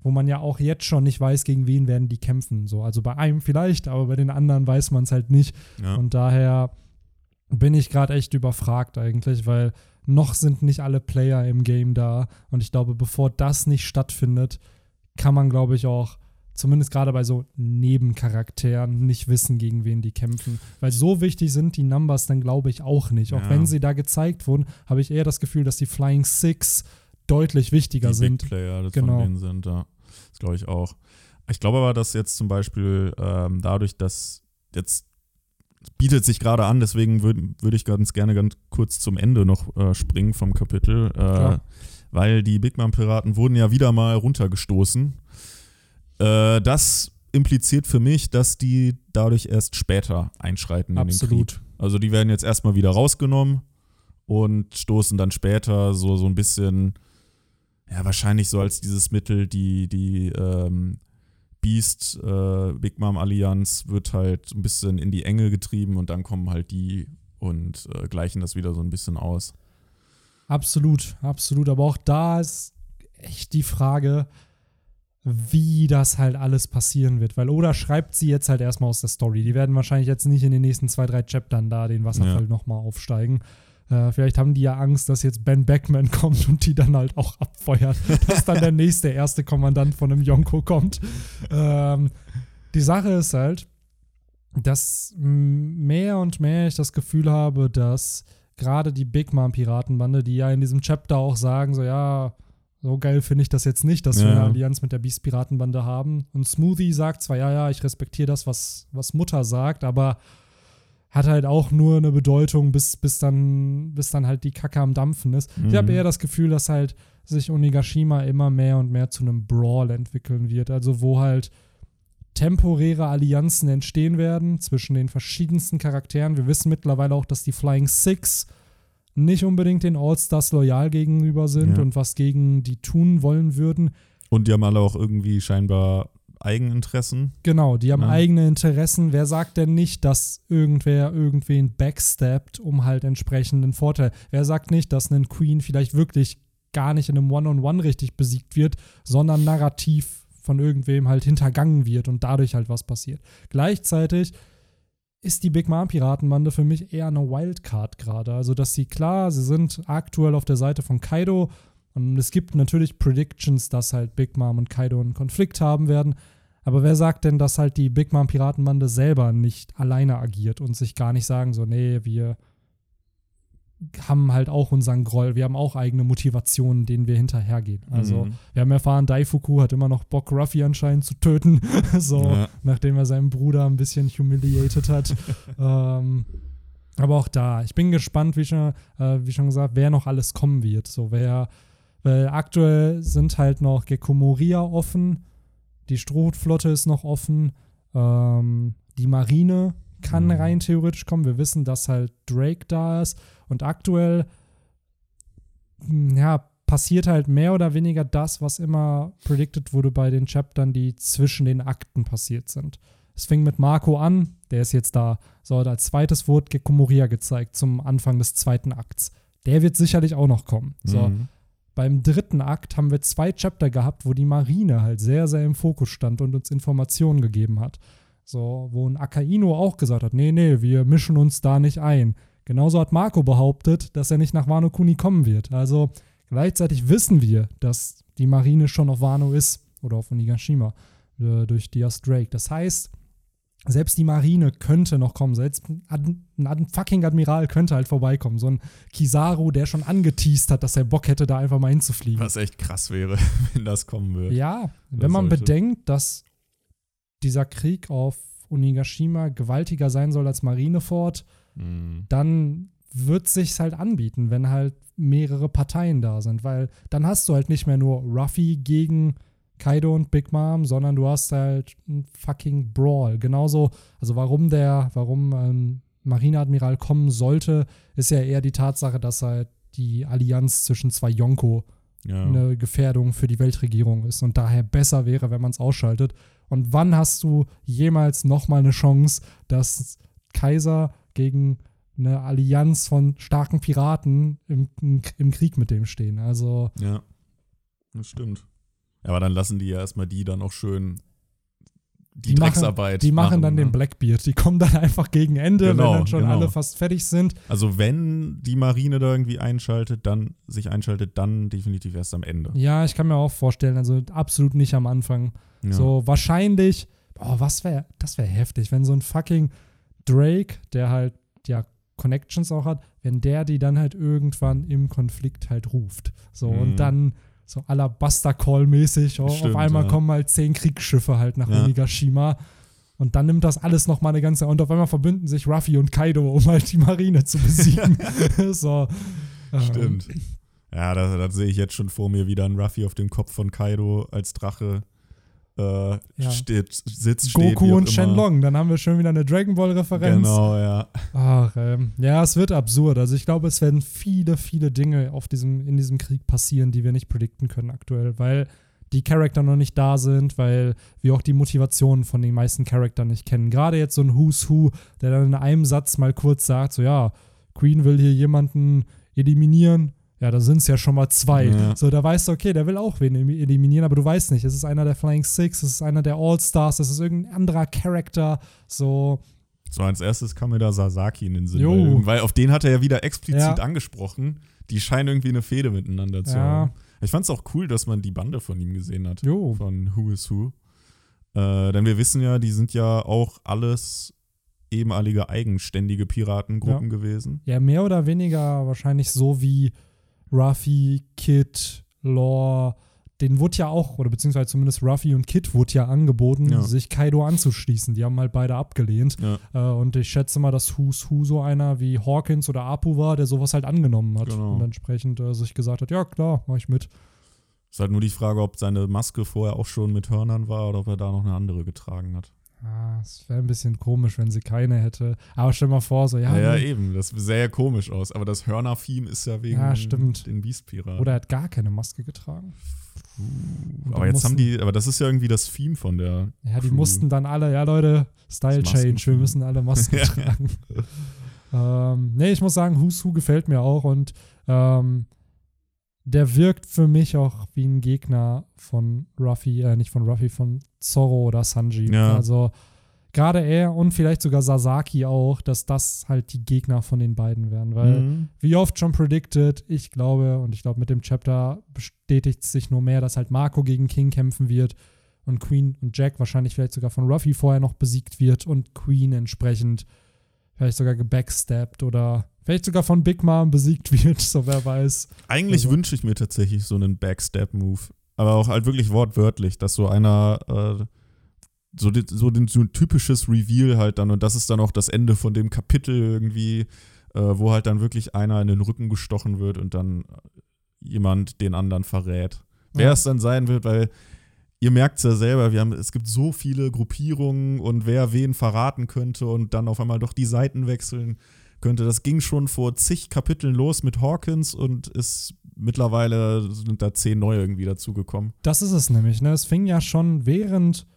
wo man ja auch jetzt schon nicht weiß, gegen wen werden die kämpfen. So, also bei einem vielleicht, aber bei den anderen weiß man es halt nicht. Ja. Und daher bin ich gerade echt überfragt eigentlich, weil noch sind nicht alle Player im Game da. Und ich glaube, bevor das nicht stattfindet, kann man, glaube ich, auch zumindest gerade bei so Nebencharakteren nicht wissen, gegen wen die kämpfen. Weil so wichtig sind die Numbers dann, glaube ich, auch nicht. Auch Ja. wenn sie da gezeigt wurden, habe ich eher das Gefühl, dass die Flying Six deutlich wichtiger die sind. Big Player das Genau. von denen sind, ja. Das glaube ich auch. Ich glaube aber, dass jetzt zum Beispiel ähm, dadurch, dass jetzt bietet sich gerade an, deswegen würde würd ich ganz gerne ganz kurz zum Ende noch äh, springen vom Kapitel, äh, weil die Big Mom-Piraten wurden ja wieder mal runtergestoßen. Äh, das impliziert für mich, dass die dadurch erst später einschreiten Absolut. in den Krieg. Also die werden jetzt erstmal wieder rausgenommen und stoßen dann später so, so ein bisschen, ja, wahrscheinlich so als dieses Mittel, die, die ähm, Beast äh, Big Mom Allianz wird halt ein bisschen in die Enge getrieben und dann kommen halt die und äh, gleichen das wieder so ein bisschen aus. Absolut, absolut. Aber auch da ist echt die Frage, wie das halt alles passieren wird. Weil Oda schreibt sie jetzt halt erstmal aus der Story. Die werden wahrscheinlich jetzt nicht in den nächsten zwei, drei Chaptern da den Wasserfall Ja. nochmal aufsteigen. Äh, vielleicht haben die ja Angst, dass jetzt Ben Beckman kommt und die dann halt auch abfeuert, dass dann der nächste erste Kommandant von einem Yonko kommt. Ähm, die Sache ist halt, dass mehr und mehr ich das Gefühl habe, dass gerade die Big Mom Piratenbande, die ja in diesem Chapter auch sagen, so ja, so geil finde ich das jetzt nicht, dass wir Ja. eine Allianz mit der Beast Piratenbande haben. Und Smoothie sagt zwar, ja, ja, ich respektiere das, was, was Mutter sagt, aber hat halt auch nur eine Bedeutung, bis, bis, dann, bis dann halt die Kacke am Dampfen ist. Ich habe Mhm. eher das Gefühl, dass halt sich Onigashima immer mehr und mehr zu einem Brawl entwickeln wird. Also wo halt temporäre Allianzen entstehen werden zwischen den verschiedensten Charakteren. Wir wissen mittlerweile auch, dass die Flying Six nicht unbedingt den All-Stars loyal gegenüber sind Ja. und was gegen die tun wollen würden. Und die haben alle auch irgendwie scheinbar Eigeninteressen. Genau, die haben Ja. eigene Interessen. Wer sagt denn nicht, dass irgendwer irgendwen backsteppt, um halt entsprechenden Vorteil? Wer sagt nicht, dass ein Queen vielleicht wirklich gar nicht in einem One-on-One richtig besiegt wird, sondern narrativ von irgendwem halt hintergangen wird und dadurch halt was passiert? Gleichzeitig ist die Big Mom Piratenbande für mich eher eine Wildcard gerade. Also, dass sie klar, sie sind aktuell auf der Seite von Kaido und es gibt natürlich Predictions, dass halt Big Mom und Kaido einen Konflikt haben werden. Aber wer sagt denn, dass halt die Big Mom Piratenbande selber nicht alleine agiert und sich gar nicht sagen, so, nee, wir haben halt auch unseren Groll, wir haben auch eigene Motivationen, denen wir hinterhergehen. Also, Mhm. wir haben erfahren, Daifuku hat immer noch Bock, Ruffy anscheinend zu töten. so, Ja. nachdem er seinen Bruder ein bisschen humiliated hat. ähm, aber auch da, ich bin gespannt, wie schon, äh, wie schon gesagt, wer noch alles kommen wird. So, wer, weil aktuell sind halt noch Gekko Moria offen, die Strohhutflotte ist noch offen, ähm, die Marine kann Mhm. rein theoretisch kommen. Wir wissen, dass halt Drake da ist und aktuell hm, ja, passiert halt mehr oder weniger das, was immer predicted wurde bei den Chaptern, die zwischen den Akten passiert sind. Es fing mit Marco an, der ist jetzt da. So, als zweites wurde Gekko Moria gezeigt zum Anfang des zweiten Akts. Der wird sicherlich auch noch kommen. So, Mhm. Beim dritten Akt haben wir zwei Chapter gehabt, wo die Marine halt sehr, sehr im Fokus stand und uns Informationen gegeben hat. So, wo ein Akaino auch gesagt hat, nee, nee, wir mischen uns da nicht ein. Genauso hat Marco behauptet, dass er nicht nach Wano Kuni kommen wird. Also gleichzeitig wissen wir, dass die Marine schon auf Wano ist oder auf Onigashima äh, durch Diaz Drake. Das heißt, selbst die Marine könnte noch kommen. Selbst ein, ein fucking Admiral könnte halt vorbeikommen. So ein Kizaru, der schon angeteased hat, dass er Bock hätte, da einfach mal hinzufliegen. Was echt krass wäre, wenn das kommen würde. Ja, wenn man sollte. bedenkt, dass dieser Krieg auf Onigashima gewaltiger sein soll als Marineford, Mhm. dann wird sich's halt anbieten, wenn halt mehrere Parteien da sind, weil dann hast du halt nicht mehr nur Ruffy gegen Kaido und Big Mom, sondern du hast halt einen fucking Brawl. Genauso, also warum der, warum ein Marineadmiral kommen sollte, ist ja eher die Tatsache, dass halt die Allianz zwischen zwei Yonko Ja. eine Gefährdung für die Weltregierung ist und daher besser wäre, wenn man es ausschaltet. Und wann hast du jemals nochmal eine Chance, dass Kaiser gegen eine Allianz von starken Piraten im, im, im Krieg mit dem stehen? Also, Ja, das stimmt. Ja, aber dann lassen die ja erstmal die dann auch schön die, Die machen- Drecksarbeit. die machen dann den ne? Blackbeard. Die kommen dann einfach gegen Ende, Genau, wenn dann schon genau. alle fast fertig sind. Also wenn die Marine da irgendwie einschaltet, dann sich einschaltet, dann definitiv erst am Ende. Ja, ich kann mir auch vorstellen, also absolut nicht am Anfang. Ja. So wahrscheinlich, oh, was wäre, das wäre heftig, wenn so ein fucking Drake, der halt ja Connections auch hat, wenn der die dann halt irgendwann im Konflikt halt ruft. So Mhm. und dann so Alabaster-Call-mäßig. Oh, auf einmal ja. kommen halt zehn Kriegsschiffe halt nach Ja. Onigashima. Und dann nimmt das alles nochmal eine ganze. Und auf einmal verbünden sich Ruffy und Kaido, um halt die Marine zu besiegen. so. ähm, Stimmt. Ja, da, da sehe ich jetzt schon vor mir wieder ein Ruffy auf dem Kopf von Kaido als Drache äh, Ja. steht, sitzt, steht. wie Goku auch und. Shenlong, dann haben wir schon wieder eine Dragon Ball-Referenz. Genau, ja. Ach, ähm, ja, es wird absurd. Also ich glaube, es werden viele, viele Dinge auf diesem, in diesem Krieg passieren, die wir nicht predikten können aktuell, weil die Charakter noch nicht da sind, weil wir auch die Motivationen von den meisten Charakteren nicht kennen. Gerade jetzt so ein Who's Who, der dann in einem Satz mal kurz sagt, so ja, Queen will hier jemanden eliminieren. Ja, da sind es ja schon mal zwei. Ja. So, da weißt du, okay, der will auch wen eliminieren, aber du weißt nicht, es ist einer der Flying Six, es ist einer der All-Stars, es ist irgendein anderer Charakter. So, So als erstes kam mir da Sasaki in den Sinn. Weil, weil auf den hat er ja wieder explizit Ja. angesprochen. Die scheinen irgendwie eine Fehde miteinander zu Ja. haben. Ich fand es auch cool, dass man die Bande von ihm gesehen hat. jo. Von Who is Who. Äh, denn wir wissen ja, die sind ja auch alles ehemalige eigenständige Piratengruppen gewesen. Ja, mehr oder weniger wahrscheinlich so wie Ruffy, Kid, Law. Den wurde ja auch, oder beziehungsweise zumindest Ruffy und Kid wurde ja angeboten, Ja. sich Kaido anzuschließen. Die haben halt beide abgelehnt. Ja. Äh, und ich schätze mal, dass Who's Who so einer wie Hawkins oder Apu war, der sowas halt angenommen hat. Genau. Und entsprechend äh, sich gesagt hat, ja klar, mach ich mit. Ist halt nur die Frage, ob seine Maske vorher auch schon mit Hörnern war oder ob er da noch eine andere getragen hat. Ah, es wäre ein bisschen komisch, wenn sie keine hätte. Aber stell mal vor, so, ja, Ja, ja, nee. eben. Das sähe ja komisch aus. Aber das Hörner-Theme ist ja wegen Ja, stimmt. den Beast-Piraten. oder er hat gar keine Maske getragen. Und aber jetzt haben mussten- die, aber das ist ja irgendwie das Theme von der. Ja, die Crew. mussten dann alle, ja Leute, Style Change, wir müssen alle Masken tragen. ähm, nee, ich muss sagen, Who's Who gefällt mir auch und ähm, der wirkt für mich auch wie ein Gegner von Ruffy, äh, nicht von Ruffy, von Zorro oder Sanji. Ja. Also gerade er und vielleicht sogar Sasaki auch, dass das halt die Gegner von den beiden werden, weil Mhm. wie oft schon predicted, ich glaube, und ich glaube, mit dem Chapter bestätigt sich nur mehr, dass halt Marco gegen King kämpfen wird und Queen und Jack wahrscheinlich vielleicht sogar von Ruffy vorher noch besiegt wird und Queen entsprechend vielleicht sogar gebacksteppt oder vielleicht sogar von Big Mom besiegt wird, so wer weiß. Eigentlich Also- wünsche ich mir tatsächlich so einen Backstep-Move. Aber auch halt wirklich wortwörtlich, dass so einer äh, so, so, den, so ein typisches Reveal halt dann und das ist dann auch das Ende von dem Kapitel irgendwie, äh, wo halt dann wirklich einer in den Rücken gestochen wird und dann jemand den anderen verrät. Wer Ja. es dann sein wird, weil ihr merkt es ja selber, wir haben, es gibt so viele Gruppierungen und wer wen verraten könnte und dann auf einmal doch die Seiten wechseln könnte. Das ging schon vor zig Kapiteln los mit Hawkins und ist mittlerweile sind da zehn neue irgendwie dazugekommen. Das ist es nämlich, ne? Es fing ja schon während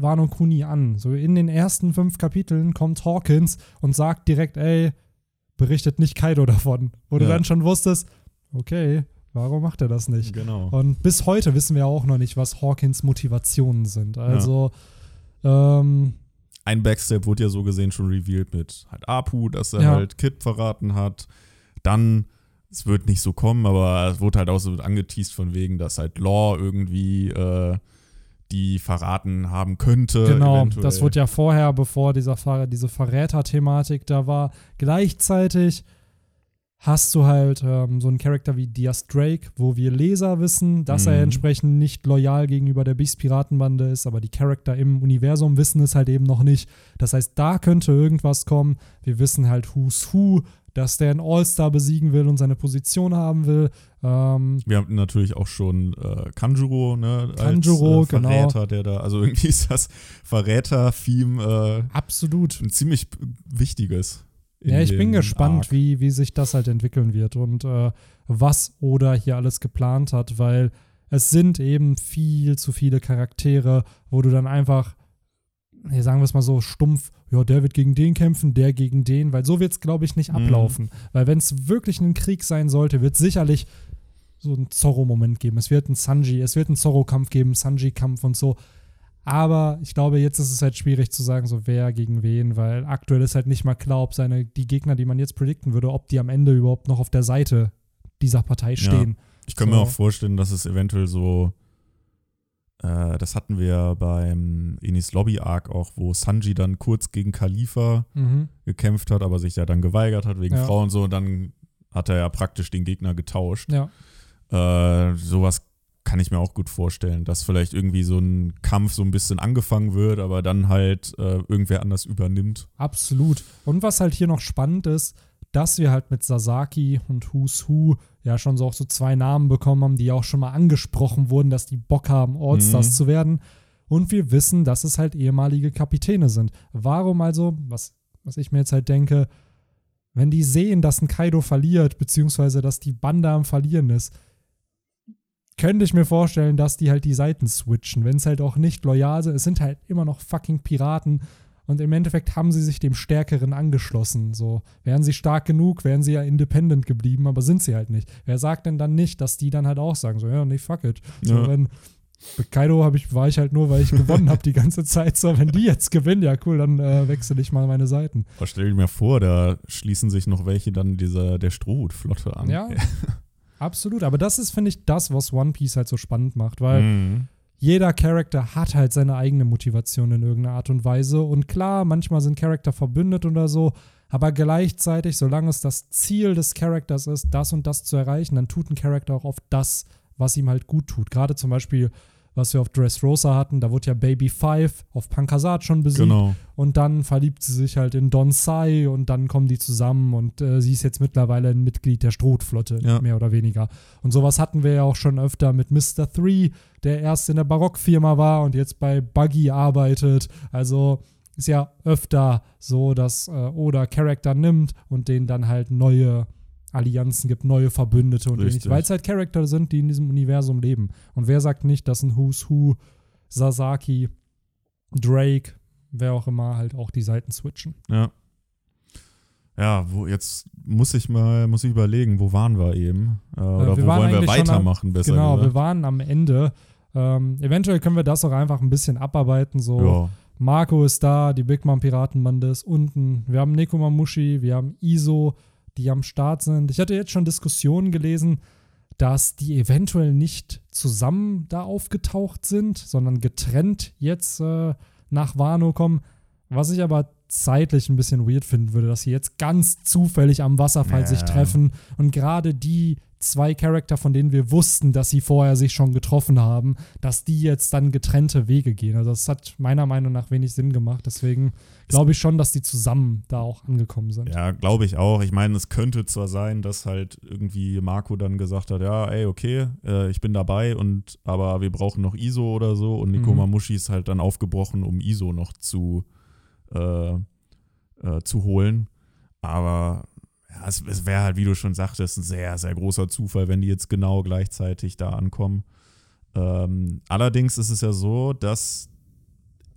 Wano Kuni an. So in den ersten fünf Kapiteln kommt Hawkins und sagt direkt, ey, berichtet nicht Kaido davon. Wo du Ja. dann schon wusstest, okay, warum macht er das nicht? Genau. Und bis heute wissen wir auch noch nicht, was Hawkins Motivationen sind. Also, ähm, Ein Backstep wurde ja so gesehen schon revealed mit halt Apu, dass er Ja. halt Kid verraten hat. Dann, es wird nicht so kommen, aber es wurde halt auch so angeteased von wegen, dass halt Law irgendwie äh, die verraten haben könnte. genau, eventuell. das wurde ja vorher, bevor dieser Ver diese Verräter-Thematik da war. Gleichzeitig hast du halt ähm, so einen Charakter wie Diaz Drake, wo wir Leser wissen, dass er Mhm. entsprechend nicht loyal gegenüber der Beast-Piratenbande ist, aber die Charakter im Universum wissen es halt eben noch nicht. Das heißt, da könnte irgendwas kommen. Wir wissen halt Who's Who, dass der einen All-Star besiegen will und seine Position haben will. Ähm, Wir haben natürlich auch schon äh, Kanjuro, ne? Kanjuro, als, äh, genau. Verräter, der da, also irgendwie ist das Verräter-Theme äh, absolut. ein ziemlich wichtiges. Ja, ich bin gespannt, Arc. wie, wie sich das halt entwickeln wird und äh, was Oda hier alles geplant hat, weil es sind eben viel zu viele Charaktere, wo du dann einfach, sagen wir es mal so, stumpf, ja, der wird gegen den kämpfen, der gegen den, weil so wird es, glaube ich, nicht Mhm. ablaufen. Weil wenn es wirklich ein Krieg sein sollte, wird sicherlich so ein Zorro-Moment geben. Es wird einen Sanji, es wird einen Zorro-Kampf geben, Sanji-Kampf und so. Aber ich glaube, jetzt ist es halt schwierig zu sagen, so wer gegen wen, weil aktuell ist halt nicht mal klar, ob seine, die Gegner, die man jetzt predikten würde, ob die am Ende überhaupt noch auf der Seite dieser Partei stehen. Ich kann mir So. auch vorstellen, dass es eventuell so, äh, das hatten wir beim Enis Lobby Arc auch, wo Sanji dann kurz gegen Khalifa Mhm. gekämpft hat, aber sich ja dann geweigert hat wegen Ja. Frauen und so. Und dann hat er ja praktisch den Gegner getauscht. Ja. Äh, sowas kann ich mir auch gut vorstellen, dass vielleicht irgendwie so ein Kampf so ein bisschen angefangen wird, aber dann halt äh, irgendwer anders übernimmt. Absolut. Und was halt hier noch spannend ist, dass wir halt mit Sasaki und Who's Who ja schon so auch so zwei Namen bekommen haben, die auch schon mal angesprochen wurden, dass die Bock haben, Allstars Mhm. zu werden. Und wir wissen, dass es halt ehemalige Kapitäne sind. Warum also, was, was ich mir jetzt halt denke, wenn die sehen, dass ein Kaido verliert, beziehungsweise dass die Bande am Verlieren ist, könnte ich mir vorstellen, dass die halt die Seiten switchen, wenn es halt auch nicht loyal sind. Es sind halt immer noch fucking Piraten und im Endeffekt haben sie sich dem Stärkeren angeschlossen. So, wären sie stark genug, wären sie ja independent geblieben, aber sind sie halt nicht. Wer sagt denn dann nicht, dass die dann halt auch sagen, so, ja, nee, fuck it. So, Ja. wenn bei Kaido hab ich, war ich halt nur, weil ich gewonnen habe die ganze Zeit. So, wenn die jetzt gewinnen, ja cool, dann äh, wechsle ich mal meine Seiten. Aber stell dir mir vor, da schließen sich noch welche dann dieser, der Strohhutflotte an. Ja, absolut. Aber das ist, finde ich, das, was One Piece halt so spannend macht, weil Mhm. Jeder Charakter hat halt seine eigene Motivation in irgendeiner Art und Weise. Und klar, manchmal sind Charakter verbündet oder so, aber gleichzeitig, solange es das Ziel des Charakters ist, das und das zu erreichen, dann tut ein Charakter auch auf das, was ihm halt gut tut. Gerade zum Beispiel, was wir auf Dressrosa hatten, da wurde ja Baby Five auf Pankasat schon besiegt. Genau. Und dann verliebt sie sich halt in Don Sai und dann kommen die zusammen und äh, sie ist jetzt mittlerweile ein Mitglied der Strohflotte, Ja. mehr oder weniger. Und sowas hatten wir ja auch schon öfter mit Mr. Three, der erst in der Barockfirma war und jetzt bei Buggy arbeitet. Also ist ja öfter so, dass äh, Oda Charakter nimmt und denen dann halt neue Allianzen gibt, neue Verbündete und ähnliches. Weil es halt Charakter sind, die in diesem Universum leben. Und wer sagt nicht, dass ein Who's Who, Sasaki, Drake, wer auch immer, halt auch die Seiten switchen. Ja. Ja, wo jetzt muss ich mal, muss ich überlegen, wo waren wir eben? Äh, oder wir wo wollen wir weitermachen, besser genau, wir gesagt? waren am Ende. Ähm, eventuell können wir das auch einfach ein bisschen abarbeiten. So, Ja. Marco ist da, die Big Mom Piratenbande ist unten. Wir haben Nekomamushi, wir haben Iso, die am Start sind. Ich hatte jetzt schon Diskussionen gelesen, dass die eventuell nicht zusammen da aufgetaucht sind, sondern getrennt jetzt äh, nach Wano kommen. Was ich aber zeitlich ein bisschen weird finden würde, dass sie jetzt ganz zufällig am Wasserfall Ja. sich treffen und gerade die zwei Charakter, von denen wir wussten, dass sie vorher sich schon getroffen haben, dass die jetzt dann getrennte Wege gehen. Also das hat meiner Meinung nach wenig Sinn gemacht. Deswegen glaube ich schon, dass die zusammen da auch angekommen sind. Ja, glaube ich auch. Ich meine, es könnte zwar sein, dass halt irgendwie Marco dann gesagt hat, ja, ey, okay, äh, ich bin dabei und aber wir brauchen noch ISO oder so und Nico Mhm. Mamushi ist halt dann aufgebrochen, um ISO noch zu, äh, äh, zu holen. Aber ja, es, es wäre halt, wie du schon sagtest, ein sehr, sehr großer Zufall, wenn die jetzt genau gleichzeitig da ankommen. Ähm, allerdings ist es ja so, dass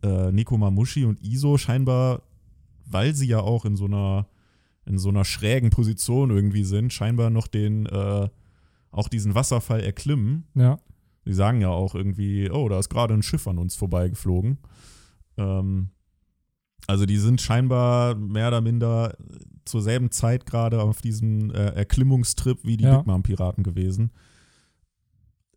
äh, Nico Mamushi und Iso scheinbar, weil sie ja auch in so einer in so einer schrägen Position irgendwie sind, scheinbar noch den äh, auch diesen Wasserfall erklimmen. Ja. Sie sagen ja auch irgendwie, oh, da ist gerade ein Schiff an uns vorbeigeflogen. Ähm, also die sind scheinbar mehr oder minder zur selben Zeit gerade auf diesem äh, Erklimmungstrip wie die Ja. Big Mom Piraten gewesen.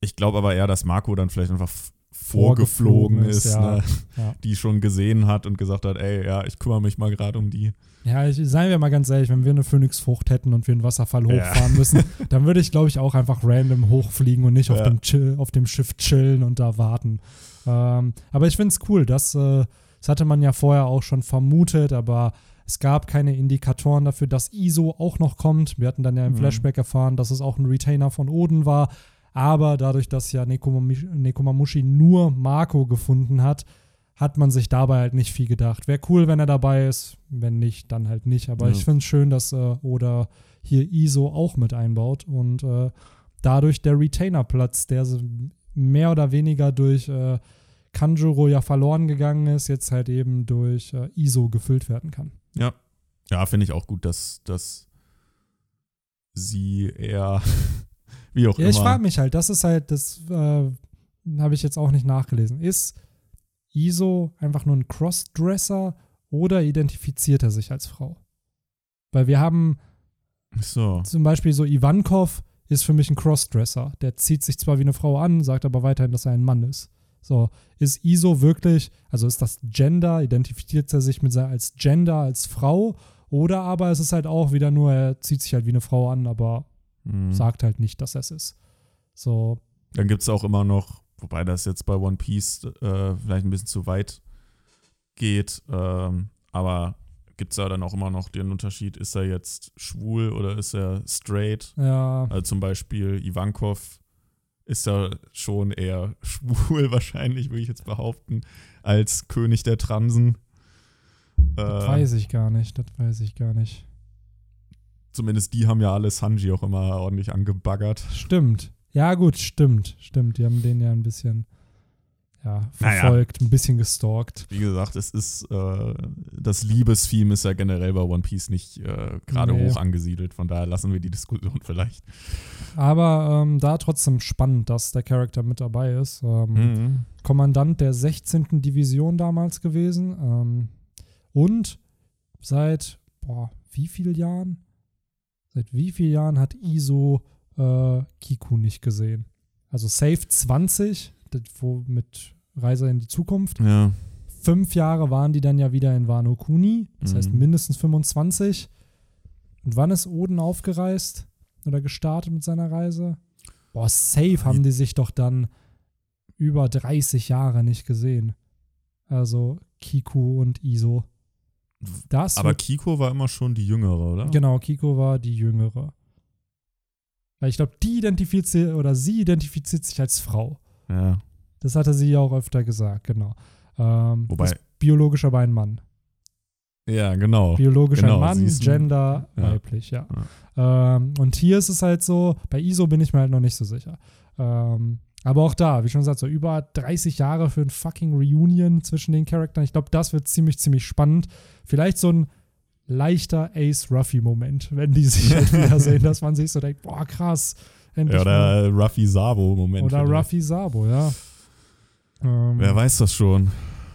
Ich glaube aber eher, dass Marco dann vielleicht einfach vorgeflogen, Vorgeflogen ist, ist, ja. ne? Ja. die schon gesehen hat und gesagt hat, ey, ja, ich kümmere mich mal gerade um die. Ja, ich, seien wir mal ganz ehrlich, wenn wir eine Phönixfrucht hätten und wir einen Wasserfall Ja. hochfahren müssen, dann würde ich, glaube ich, auch einfach random hochfliegen und nicht auf, Ja. dem, chill, auf dem Schiff chillen und da warten. Ähm, aber ich finde es cool, das, äh, das hatte man ja vorher auch schon vermutet, aber es gab keine Indikatoren dafür, dass ISO auch noch kommt. Wir hatten dann ja im Mhm. Flashback erfahren, dass es auch ein Retainer von Oden war. Aber dadurch, dass ja Nekomamushi, nur Marco gefunden hat, hat man sich dabei halt nicht viel gedacht. Wäre cool, wenn er dabei ist. Wenn nicht, dann halt nicht. Aber Ja. ich finde es schön, dass äh, Oda hier ISO auch mit einbaut und äh, dadurch der Retainer-Platz, der mehr oder weniger durch äh, Kanjuro ja verloren gegangen ist, jetzt halt eben durch äh, ISO gefüllt werden kann. Ja. Ja, finde ich auch gut, dass, dass sie eher, wie auch Ja, ich immer. frage mich halt, das ist halt, das äh, habe ich jetzt auch nicht nachgelesen. Ist ISO einfach nur ein Crossdresser oder identifiziert er sich als Frau? Weil wir haben so. zum Beispiel so Ivankov ist für mich ein Crossdresser. Der zieht sich zwar wie eine Frau an, sagt aber weiterhin, dass er ein Mann ist. So, ist ISO wirklich, also ist das Gender, identifiziert er sich mit als Gender, als Frau, oder aber ist es halt auch wieder nur, er zieht sich halt wie eine Frau an, aber Mhm. sagt halt nicht, dass er es ist. So, Dann gibt es auch immer noch, wobei das jetzt bei One Piece äh, vielleicht ein bisschen zu weit geht, ähm, aber gibt es da dann auch immer noch den Unterschied, ist er jetzt schwul oder ist er straight? Ja. Also zum Beispiel Ivankov ist ja schon eher schwul wahrscheinlich, würde ich jetzt behaupten, als König der Transen. Das äh, weiß ich gar nicht, das weiß ich gar nicht. Zumindest die haben ja alle Sanji auch immer ordentlich angebaggert. Stimmt. Ja, gut, stimmt, stimmt. Die haben den ja ein bisschen ja, verfolgt, naja. ein bisschen gestalkt. Wie gesagt, es ist äh, das Liebestheme ist ja generell bei One Piece nicht äh, gerade nee. hoch angesiedelt, von daher lassen wir die Diskussion vielleicht. Aber ähm, da trotzdem spannend, dass der Charakter mit dabei ist. Ähm, mhm. Kommandant der 16. Division damals gewesen. Ähm, und seit, boah, wie vielen Jahren? Seit wie vielen Jahren hat ISO äh, Kiku nicht gesehen? Also Safe 20, wo mit Reise in die Zukunft. Ja. Fünf Jahre waren die dann ja wieder in Wano Kuni, das mhm. heißt mindestens 25. Und wann ist Oden aufgereist oder gestartet mit seiner Reise? Boah, safe haben die sich doch dann über 30 Jahre nicht gesehen. Also Kiku und Iso. Das Aber Kiko war immer schon die Jüngere, oder? Genau, Kiko war die Jüngere. Weil ich glaube, die identifiziert oder sie identifiziert sich als Frau. Ja. Das hatte sie ja auch öfter gesagt, genau. Ähm, Wobei. biologisch aber ein Mann. Ja, genau. Biologisch genau, ein Mann, Gender ja. weiblich, ja. ja. Ähm, und hier ist es halt so, bei ISO bin ich mir halt noch nicht so sicher. Ähm, aber auch da, wie schon gesagt, so über 30 Jahre für ein fucking Reunion zwischen den Charakteren. Ich glaube, das wird ziemlich, ziemlich spannend. Vielleicht so ein leichter Ace-Ruffy-Moment, wenn die sich halt wiedersehen, dass man sich so denkt, boah, krass. Endlich ja, oder Ruffy Sabo-Moment. Oder Ruffy Sabo, ja. Ähm, Wer weiß das schon.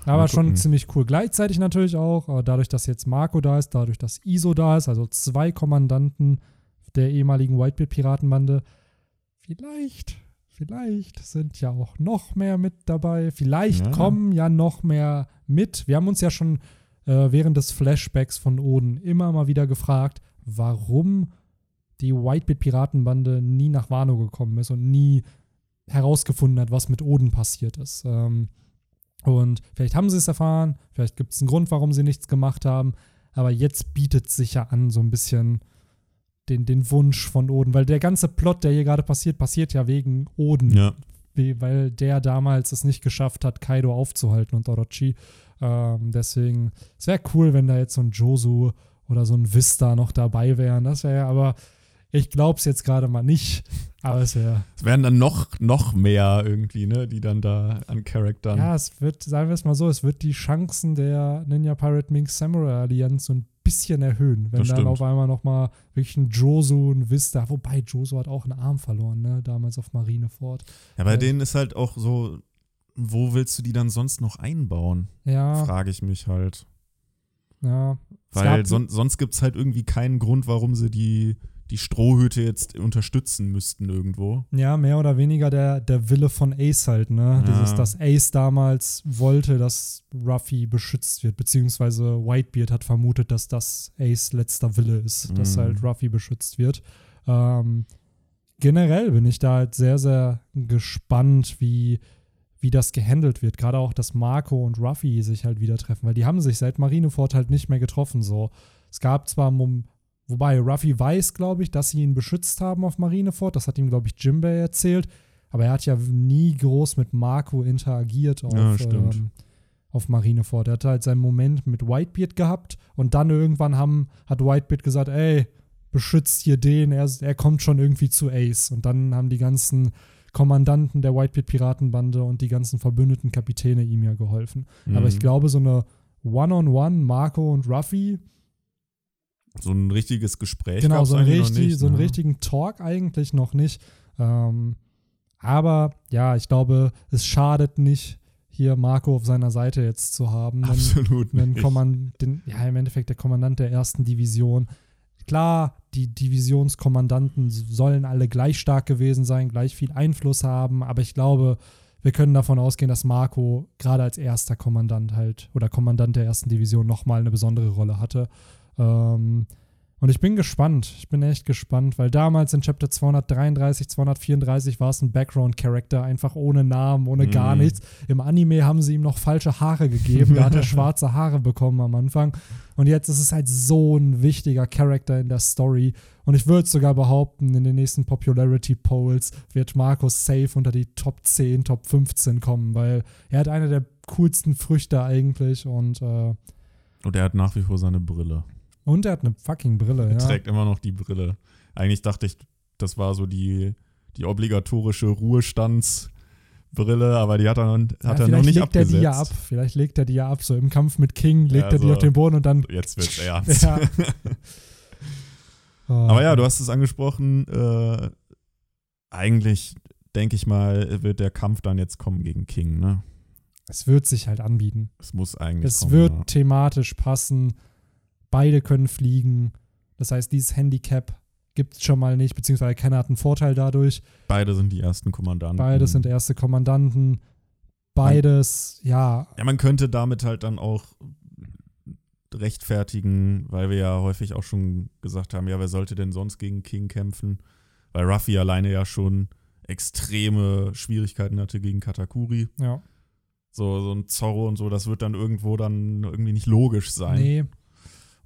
Aber schon ziemlich cool. Gleichzeitig natürlich auch, äh, dadurch, dass jetzt Marco da ist, dadurch, dass ISO da ist, also zwei Kommandanten der ehemaligen Whitebeard-Piratenbande, vielleicht, vielleicht sind ja auch noch mehr mit dabei. Vielleicht ja. kommen ja noch mehr mit. Wir haben uns ja schon äh, während des Flashbacks von Oden immer mal wieder gefragt, warum die Whitebeard-Piratenbande nie nach Wano gekommen ist und nie herausgefunden hat, was mit Oden passiert ist. Ähm, und vielleicht haben sie es erfahren, vielleicht gibt es einen Grund, warum sie nichts gemacht haben, aber jetzt bietet sich ja an, so ein bisschen den, den Wunsch von Oden, weil der ganze Plot, der hier gerade passiert, passiert ja wegen Oden. Ja. Weil der damals es nicht geschafft hat, Kaido aufzuhalten und Orochi. Ähm, deswegen, es wäre cool, wenn da jetzt so ein Josu oder so ein Vista noch dabei wären. Das wäre aber ich glaube es jetzt gerade mal nicht, aber es wäre. Es wären dann noch, noch mehr irgendwie, ne, die dann da an Charaktern. Ja, es wird, sagen wir es mal so, es wird die Chancen der Ninja Pirate Mink Samurai Allianz so ein bisschen erhöhen, wenn das dann stimmt. auf einmal nochmal wirklich ein Josu, ein Vista, wobei Josu hat auch einen Arm verloren, ne, damals auf Marineford. Ja, bei äh, denen ist halt auch so, wo willst du die dann sonst noch einbauen? Ja. Frage ich mich halt. Ja. Weil son sonst gibt es halt irgendwie keinen Grund, warum sie die die Strohhüte jetzt unterstützen müssten irgendwo. Ja, mehr oder weniger der, der Wille von Ace halt, ne? Ja. Dieses, dass Ace damals wollte, dass Ruffy beschützt wird, beziehungsweise Whitebeard hat vermutet, dass das Ace letzter Wille ist, mhm. dass halt Ruffy beschützt wird. Ähm, generell bin ich da halt sehr, sehr gespannt, wie, wie das gehandelt wird. Gerade auch, dass Marco und Ruffy sich halt wieder treffen, weil die haben sich seit Marineford halt nicht mehr getroffen. So. Es gab zwar Wobei Ruffy weiß, glaube ich, dass sie ihn beschützt haben auf Marineford. Das hat ihm, glaube ich, Jimbei erzählt. Aber er hat ja nie groß mit Marco interagiert auf, ja, ähm, auf Marineford. Er hatte halt seinen Moment mit Whitebeard gehabt und dann irgendwann haben, hat Whitebeard gesagt, ey, beschützt hier den, er, er kommt schon irgendwie zu Ace. Und dann haben die ganzen Kommandanten der Whitebeard-Piratenbande und die ganzen verbündeten Kapitäne ihm ja geholfen. Mhm. Aber ich glaube, so eine One-on-One, -on -one, Marco und Ruffy, so ein richtiges Gespräch. Genau, so, ein richtig, nicht, so einen ne? richtigen Talk eigentlich noch nicht. Ähm, aber ja, ich glaube, es schadet nicht, hier Marco auf seiner Seite jetzt zu haben. Absolut einen, einen den, ja, im Endeffekt der Kommandant der ersten Division. Klar, die Divisionskommandanten sollen alle gleich stark gewesen sein, gleich viel Einfluss haben, aber ich glaube, wir können davon ausgehen, dass Marco gerade als erster Kommandant halt oder Kommandant der ersten Division nochmal eine besondere Rolle hatte. Ähm, Und ich bin gespannt. Ich bin echt gespannt, weil damals in Chapter 233, 234 war es ein Background-Character, einfach ohne Namen, ohne Mhm. gar nichts. Im Anime haben sie ihm noch falsche Haare gegeben. Da hat er schwarze Haare bekommen am Anfang. Und jetzt ist es halt so ein wichtiger Charakter in der Story. Und ich würde sogar behaupten, in den nächsten Popularity Polls wird Markus safe unter die Top 10, Top 15 kommen, weil er hat eine der coolsten Früchte eigentlich und, äh, Und er hat nach wie vor seine Brille. Und er hat eine fucking Brille. Er Ja. trägt immer noch die Brille. Eigentlich dachte ich, das war so die, die obligatorische Ruhestandsbrille, aber die hat er, noch- hat ja, er noch vielleicht nicht legt abgesetzt. er die ja ab. Vielleicht legt er die ja ab. So im Kampf mit King legt Ja, er die so. auf den Boden und dann. Jetzt wird's ernst. Ja. Aber ja, du hast es angesprochen. Äh, eigentlich, denke ich mal, wird der Kampf dann jetzt kommen gegen King, ne? Es wird sich halt anbieten. Es muss eigentlich Es kommen. wird ja. thematisch passen. Beide können fliegen. Das heißt, dieses Handicap gibt es schon mal nicht, beziehungsweise keiner hat einen Vorteil dadurch. Beide sind die ersten Kommandanten. Beides sind erste Kommandanten. Beides, ja, Ja, man könnte damit halt dann auch rechtfertigen, weil wir ja häufig auch schon gesagt haben, ja, wer sollte denn sonst gegen King kämpfen? Weil Ruffy alleine ja schon extreme Schwierigkeiten hatte gegen Katakuri. ja. So, so ein Zorro und so, das wird dann irgendwo dann irgendwie nicht logisch sein. Nee,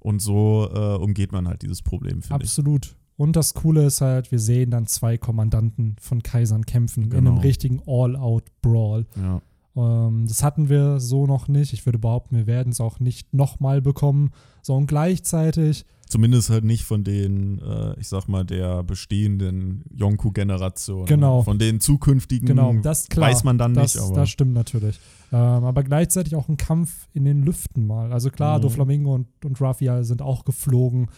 Und so äh, umgeht man halt dieses Problem, finde ich. absolut. Und das Coole ist halt, wir sehen dann zwei Kommandanten von Kaisern kämpfen in einem Genau. richtigen All-Out-Brawl. Ja. Ähm, das hatten wir so noch nicht. Ich würde behaupten, wir werden es auch nicht nochmal bekommen. So und gleichzeitig, Zumindest halt nicht von den, äh, ich sag mal, der bestehenden Yonku-Generation. Genau. Von den zukünftigen genau, das klar. weiß man dann das, nicht, aber das stimmt natürlich. Ähm, aber gleichzeitig auch ein Kampf in den Lüften mal. Also klar, Mhm. Doflamingo und, und Raffia sind auch geflogen.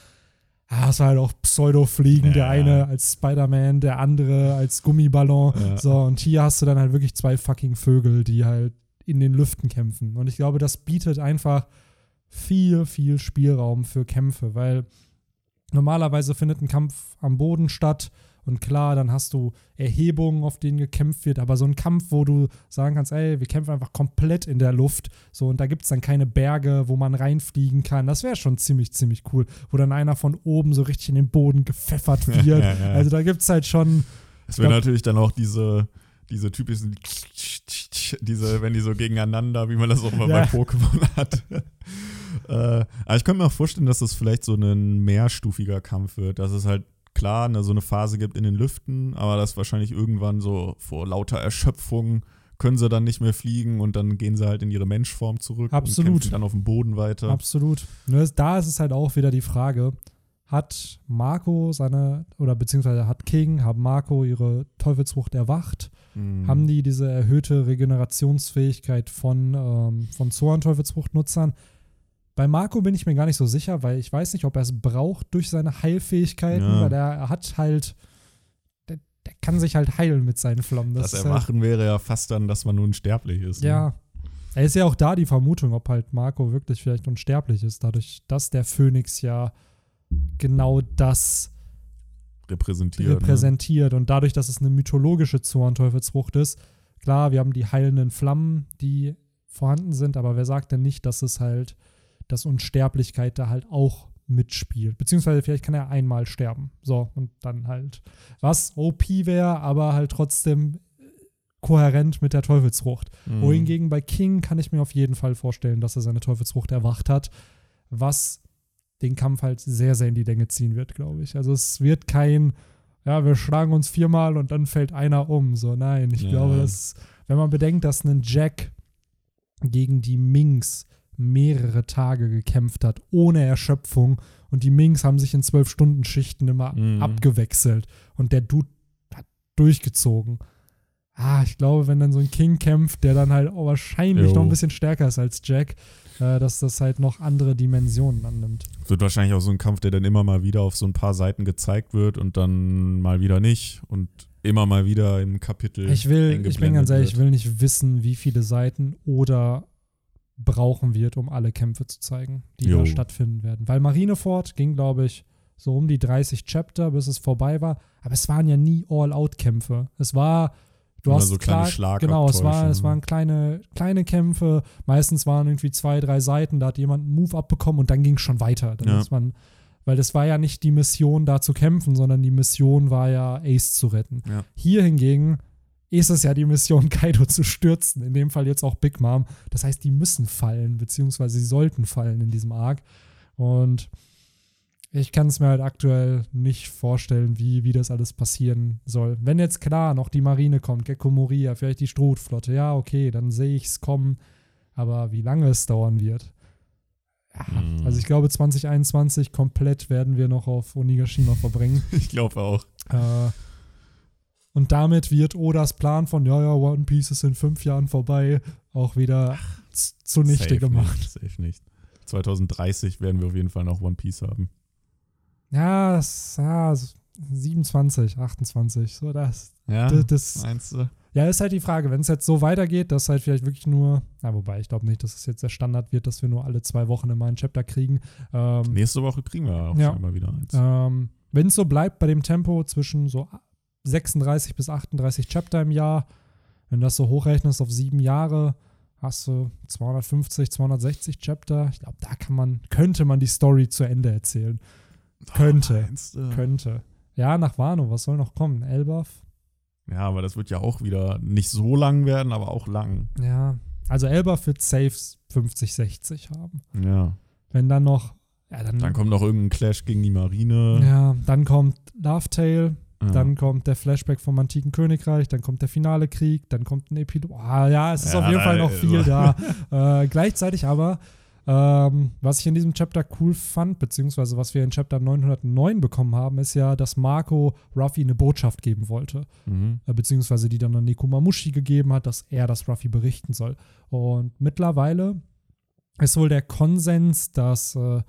Ah, es war halt auch Pseudo-Fliegen. Der Ja. eine als Spider-Man, der andere als Gummiballon. Ja. So, und hier hast du dann halt wirklich zwei fucking Vögel, die halt in den Lüften kämpfen. Und ich glaube, das bietet einfach viel, viel Spielraum für Kämpfe, weil normalerweise findet ein Kampf am Boden statt. Und klar, dann hast du Erhebungen, auf denen gekämpft wird, aber so ein Kampf, wo du sagen kannst, ey, wir kämpfen einfach komplett in der Luft, so und da gibt es dann keine Berge, wo man reinfliegen kann, das wäre schon ziemlich, ziemlich cool, wo dann einer von oben so richtig in den Boden gepfeffert wird. Ja, ja. Also da gibt es halt schon, Es wäre natürlich dann auch diese, diese typischen, diese, wenn die so gegeneinander, wie man das auch immer bei Pokémon hat. äh, aber ich könnte mir auch vorstellen, dass das vielleicht so ein mehrstufiger Kampf wird. Dass es halt klar ne, so eine Phase gibt in den Lüften, aber dass wahrscheinlich irgendwann so vor lauter Erschöpfung können sie dann nicht mehr fliegen und dann gehen sie halt in ihre Menschform zurück Absolut. und kämpfen dann auf dem Boden weiter. Absolut. Nur ist- da ist es halt auch wieder die Frage, hat Marco seine, oder beziehungsweise hat King, haben Marco ihre Teufelsfrucht erwacht? Mhm. Haben die diese erhöhte Regenerationsfähigkeit von, ähm, von Zoan-Teufelsfrucht-Nutzern? Bei Marco bin ich mir gar nicht so sicher, weil ich weiß nicht, ob er es braucht durch seine Heilfähigkeiten, Ja. weil er, hat halt, der, kann sich halt heilen mit seinen Flammen. das halt, Erwachen wäre ja fast dann, dass man nun sterblich ist. ne? ja. Er ist ja auch da die Vermutung, ob halt Marco wirklich vielleicht unsterblich ist, dadurch, dass der Phönix ja genau das Repräsentiert. ne? repräsentiert. Und dadurch, dass es eine mythologische Zorn-Teufelsfrucht ist, klar, wir haben die heilenden Flammen, die vorhanden sind, aber wer sagt denn nicht, dass es halt, dass Unsterblichkeit da halt auch mitspielt? Beziehungsweise vielleicht kann er einmal sterben. So, und dann halt, was OP wäre, aber halt trotzdem kohärent mit der Teufelsfrucht. Mhm. Wohingegen bei King kann ich mir auf jeden Fall vorstellen, dass er seine Teufelsfrucht erwacht hat, was den Kampf halt sehr, sehr in die Länge ziehen wird, glaube ich. Also es wird kein, ja, wir schlagen uns viermal und dann fällt einer um. So, nein, ich Ja. glaube, dass, wenn man bedenkt, dass ein Jack gegen die Minks mehrere Tage gekämpft hat, ohne Erschöpfung und die Minks haben sich in zwölf Stunden Schichten immer Mhm. abgewechselt und der Dude hat durchgezogen. Ah, ich glaube, wenn dann so ein King kämpft, der dann halt auch wahrscheinlich Jo. noch ein bisschen stärker ist als Jack, äh, dass das halt noch andere Dimensionen annimmt. Wird wahrscheinlich auch so ein Kampf, der dann immer mal wieder auf so ein paar Seiten gezeigt wird und dann mal wieder nicht und immer mal wieder im Kapitel. Ich will, ich bin ganz ehrlich, ich will nicht wissen, wie viele Seiten oder brauchen wird, um alle Kämpfe zu zeigen, die Jo. da stattfinden werden. Weil Marineford ging, glaube ich, so um die 30 Chapter, bis es vorbei war. Aber es waren ja nie All-Out-Kämpfe. Es war, du Immer hast so kleine klar, genau, es, war, Schlagabtäusche, es ne? waren kleine, kleine Kämpfe. Meistens waren irgendwie zwei, drei Seiten, da hat jemand einen Move abbekommen und dann ging es schon weiter. Dann Ja. ist man Weil es war ja nicht die Mission, da zu kämpfen, sondern die Mission war ja, Ace zu retten. Ja. Hier hingegen ist es ja die Mission, Kaido zu stürzen. In dem Fall jetzt auch Big Mom. Das heißt, die müssen fallen, beziehungsweise sie sollten fallen in diesem Arc. Und ich kann es mir halt aktuell nicht vorstellen, wie, wie das alles passieren soll. Wenn jetzt klar noch die Marine kommt, Gecko Moria, vielleicht die Strohflotte, ja, okay, dann sehe ich es kommen. Aber wie lange es dauern wird. Ja, Mhm. Also ich glaube, 2021 komplett werden wir noch auf Onigashima verbringen. Ich glaube auch. Äh, und damit wird Odas Plan von, ja, ja, One Piece ist in fünf Jahren vorbei, auch wieder z- zunichte Safe gemacht. Nicht, safe nicht. 2030 werden wir auf jeden Fall noch One Piece haben. Ja, das, ja, so 27, 28, so das. Ja, das, das meinst du? ja, ist halt die Frage, wenn es jetzt so weitergeht, dass halt vielleicht wirklich nur, na, wobei, ich glaube nicht, dass es jetzt der Standard wird, dass wir nur alle zwei Wochen immer ein Chapter kriegen. Ähm, Nächste Woche kriegen wir auch Ja. schon mal wieder eins. Ähm, Wenn es so bleibt bei dem Tempo zwischen so 36 bis 38 Chapter im Jahr, wenn du das so hochrechnest auf sieben Jahre, hast du 250, 260 Chapter. Ich glaube, da kann man, könnte man die Story zu Ende erzählen. Könnte. Meinst du? Könnte. Ja, nach Wano, was soll noch kommen? Elbaf? Ja, aber das wird ja auch wieder nicht so lang werden, aber auch lang. Ja. Also Elbaf wird safe 50, 60 haben. Ja. Wenn dann noch, ja, dann, Dann kommt noch irgendein Clash gegen die Marine. ja, dann kommt Love Tale, Ja. Dann kommt der Flashback vom antiken Königreich, dann kommt der finale Krieg, dann kommt ein Epilog. Ah, ja, es ist Ja, auf jeden Fall noch viel da. äh, gleichzeitig aber, ähm, was ich in diesem Chapter cool fand, beziehungsweise was wir in Chapter 909 bekommen haben, ist ja, dass Marco Ruffy eine Botschaft geben wollte. Mhm. Äh, beziehungsweise die dann an Nekomamushi gegeben hat, dass er das Ruffy berichten soll. Und mittlerweile ist wohl der Konsens, dass äh,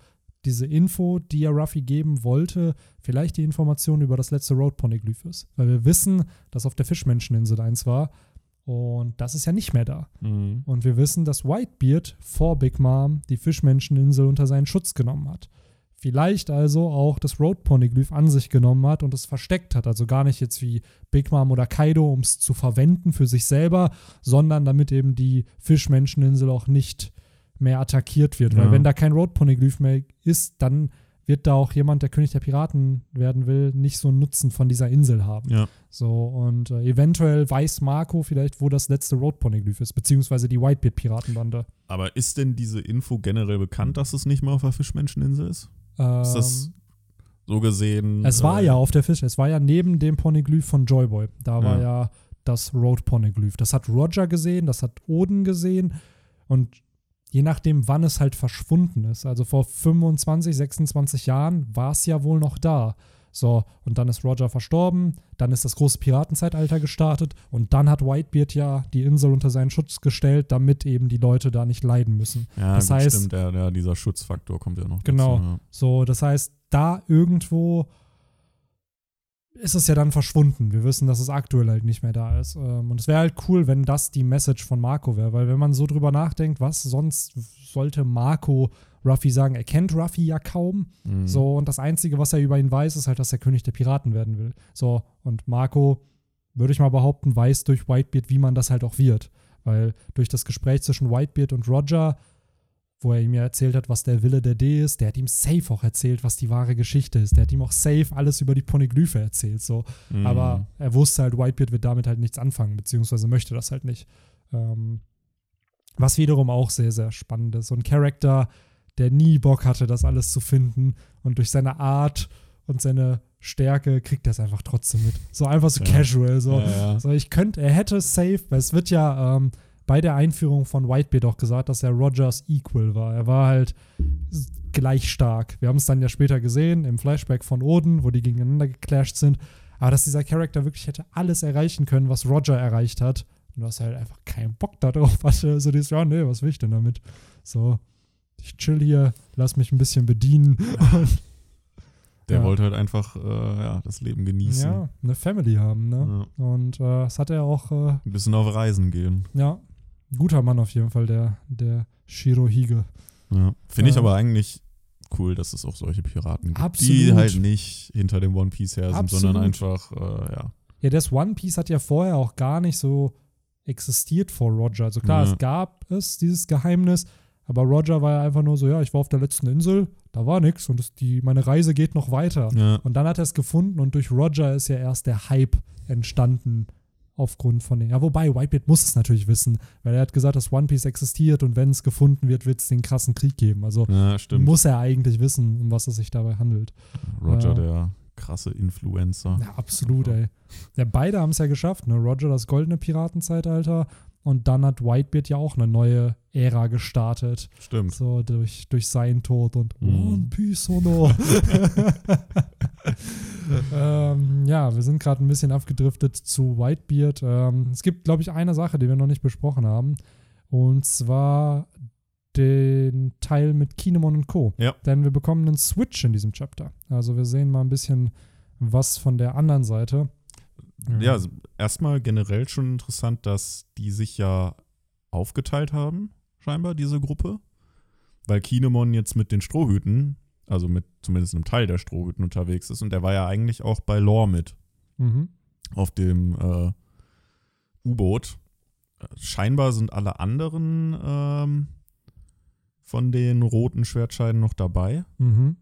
diese Info, die er Ruffy geben wollte, vielleicht die Information über das letzte Road Poneglyph ist. Weil wir wissen, dass auf der Fischmenscheninsel eins war und das ist ja nicht mehr da. Mhm. Und wir wissen, dass Whitebeard vor Big Mom die Fischmenscheninsel unter seinen Schutz genommen hat. Vielleicht also auch das Road Poneglyph an sich genommen hat und es versteckt hat. Also gar nicht jetzt wie Big Mom oder Kaido, um es zu verwenden für sich selber, sondern damit eben die Fischmenscheninsel auch nicht mehr attackiert wird. Weil Ja. wenn da kein Road Poneglyph mehr ist, dann wird da auch jemand, der König der Piraten werden will, nicht so einen Nutzen von dieser Insel haben. Ja. So, und äh, eventuell weiß Marco vielleicht, wo das letzte Road Poneglyph ist, beziehungsweise die Whitebeard-Piratenbande. Aber ist denn diese Info generell bekannt, dass es nicht mehr auf der Fischmenscheninsel ist? Ähm, Ist das so gesehen? es war äh, ja auf der Fisch, es war ja neben dem Poneglyph von Joyboy. Da war ja das Road Poneglyph. Das hat Roger gesehen, das hat Oden gesehen und je nachdem, wann es halt verschwunden ist. Also vor 25, 26 Jahren war es ja wohl noch da. So, und dann ist Roger verstorben, dann ist das große Piratenzeitalter gestartet und dann hat Whitebeard ja die Insel unter seinen Schutz gestellt, damit eben die Leute da nicht leiden müssen. Ja, das gut, heißt- stimmt, der, der, dieser Schutzfaktor kommt ja noch. Genau. Dazu, ja. So, das heißt, da irgendwo ist es ja dann verschwunden. Wir wissen, dass es aktuell halt nicht mehr da ist. Ähm, Und es wäre halt cool, wenn das die Message von Marco wäre, weil wenn man so drüber nachdenkt, was sonst sollte Marco Ruffy sagen? Er kennt Ruffy ja kaum. Mhm. So, und das Einzige, was er über ihn weiß, ist halt, dass er König der Piraten werden will. So, und Marco, würde ich mal behaupten, weiß durch Whitebeard, wie man das halt auch wird. Weil durch das Gespräch zwischen Whitebeard und Roger, wo er ihm ja erzählt hat, was der Wille der D ist, der hat ihm safe auch erzählt, was die wahre Geschichte ist. Der hat ihm auch safe alles über die Poneglyphe erzählt. So. Mhm. Aber er wusste halt, Whitebeard wird damit halt nichts anfangen, beziehungsweise möchte das halt nicht. Ähm, was wiederum auch sehr, sehr spannend ist. So ein Charakter, der nie Bock hatte, das alles zu finden und durch seine Art und seine Stärke kriegt er es einfach trotzdem mit. So einfach so Ja. casual. So, ja, ja. so ich könnte, er hätte safe, weil es wird ja ähm, bei der Einführung von Whitebeard auch gesagt, dass er Rogers Equal war. Er war halt gleich stark. Wir haben es dann ja später gesehen im Flashback von Oden, wo die gegeneinander geclasht sind. Aber dass dieser Charakter wirklich hätte alles erreichen können, was Roger erreicht hat. Und dass er halt einfach keinen Bock darauf hatte. So dieses, ja, nee, was will ich denn damit? So, ich chill hier, lass mich ein bisschen bedienen. Der ja. wollte halt einfach äh, ja, das Leben genießen. ja, eine Family haben, ne? Ja. Und äh, das hat er auch äh, Ein bisschen auf Reisen gehen. Ja, guter Mann auf jeden Fall, der, der Shirohige. Ja. Finde ich Ja. aber eigentlich cool, dass es auch solche Piraten gibt, die Absolut. halt nicht hinter dem One Piece her sind, sondern Absolut. einfach, äh, ja. Ja, das One Piece hat ja vorher auch gar nicht so existiert vor Roger. Also klar, Ja. es gab es, dieses Geheimnis, aber Roger war ja einfach nur so, ja, ich war auf der letzten Insel, da war nichts und das, die, meine Reise geht noch weiter. Ja. Und dann hat er es gefunden und durch Roger ist ja erst der Hype entstanden aufgrund von den. Ja, wobei, Whitebeard muss es natürlich wissen, weil er hat gesagt, dass One Piece existiert und wenn es gefunden wird, wird es den krassen Krieg geben. Also ja, muss er eigentlich wissen, um was es sich dabei handelt. Roger, Ja. der krasse Influencer. Ja, absolut, ey. Ja, beide haben es ja geschafft, ne? Roger das goldene Piratenzeitalter und dann hat Whitebeard ja auch eine neue Ära gestartet. Stimmt. So durch, durch seinen Tod und Mhm. One Piece Honor. ähm, ja, wir sind gerade ein bisschen abgedriftet zu Whitebeard. Ähm, es gibt, glaube ich, eine Sache, die wir noch nicht besprochen haben. Und zwar den Teil mit Kinemon und Co. Ja. Denn wir bekommen einen Switch in diesem Chapter. Also wir sehen mal ein bisschen was von der anderen Seite. Ja, also erstmal generell schon interessant, dass die sich ja aufgeteilt haben, scheinbar, diese Gruppe. Weil Kinemon jetzt mit den Strohhüten, also mit zumindest einem Teil der Strohhüten unterwegs ist. Und der war ja eigentlich auch bei Lore mit Mhm. auf dem äh, U-Boot. Scheinbar sind alle anderen ähm, von den roten Schwertscheiden noch dabei. Mhm.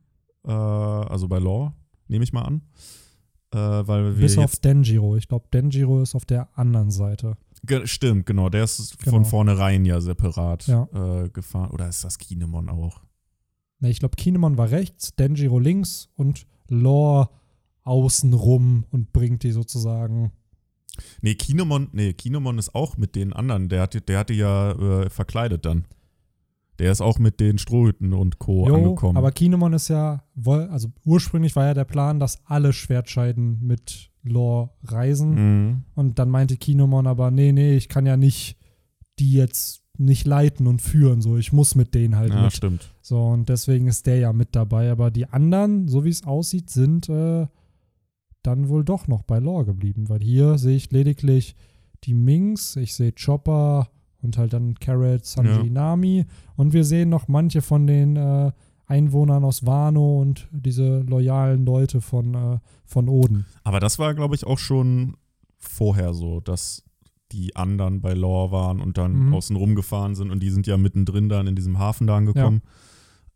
Äh, also bei Lore, nehme ich mal an. Äh, weil wir Bis auf Denjiro. Ich glaube, Denjiro ist auf der anderen Seite. Ge stimmt, genau. Der ist Genau. von vornherein ja separat Ja. Äh, gefahren. Oder ist das Kinemon auch? Ne, ich glaube, Kinemon war rechts, Denjiro links und Lore außenrum und bringt die sozusagen. Nee, Kinemon, nee, Kinemon ist auch mit den anderen. Der hatte, der hatte ja äh, verkleidet dann. Der ist auch mit den Strohhüten und Co. Jo, angekommen. aber Kinemon ist ja, also ursprünglich war ja der Plan, dass alle Schwertscheiden mit Lore reisen. Mhm. Und dann meinte Kinemon aber, nee, nee, ich kann ja nicht die jetzt nicht leiten und führen. So, ich muss mit denen halt Ja, mit. stimmt. So, und deswegen ist der ja mit dabei. Aber die anderen, so wie es aussieht, sind äh, dann wohl doch noch bei Lore geblieben. Weil hier sehe ich lediglich die Minks, ich sehe Chopper und halt dann Carrot, Sanji, Ja. Nami. Und wir sehen noch manche von den äh, Einwohnern aus Wano und diese loyalen Leute von, äh, von Oden. Aber das war, glaube ich, auch schon vorher so, dass die anderen bei Lore waren und dann Mhm. außen rumgefahren sind und die sind ja mittendrin dann in diesem Hafen da angekommen.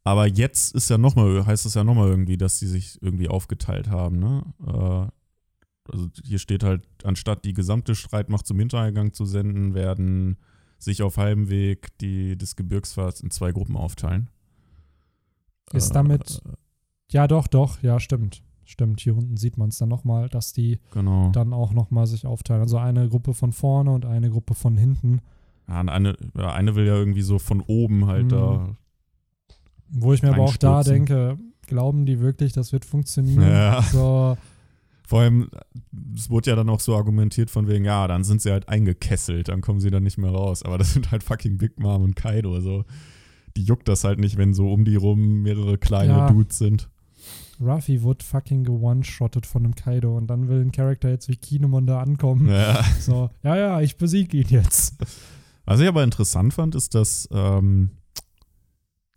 Aber jetzt ist ja nochmal, heißt es ja nochmal irgendwie, dass die sich irgendwie aufgeteilt haben, ne? Äh, also hier steht halt, anstatt die gesamte Streitmacht zum Hintereingang zu senden, werden sich auf halbem Weg die, des Gebirgsfahrts in zwei Gruppen aufteilen. Ist Äh, damit- Ja, doch, doch, ja, stimmt. Stimmt, hier unten sieht man es dann nochmal, dass die Genau. dann auch nochmal sich aufteilen. Also eine Gruppe von vorne und eine Gruppe von hinten. Ja, eine, eine will ja irgendwie so von oben halt Mhm. da. Wo ich mir aber auch da denke, glauben die wirklich, das wird funktionieren? Ja. So, Vor allem, es wurde ja dann auch so argumentiert von wegen, ja, dann sind sie halt eingekesselt, dann kommen sie dann nicht mehr raus. Aber das sind halt fucking Big Mom und Kaido. So. Die juckt das halt nicht, wenn so um die rum mehrere kleine Ja. Dudes sind. Ruffy wird fucking gewone-shottet von einem Kaido und dann will ein Charakter jetzt wie Kinemon da ankommen. Ja. So, ja, ja, ich besiege ihn jetzt. Was ich aber interessant fand, ist, dass ähm,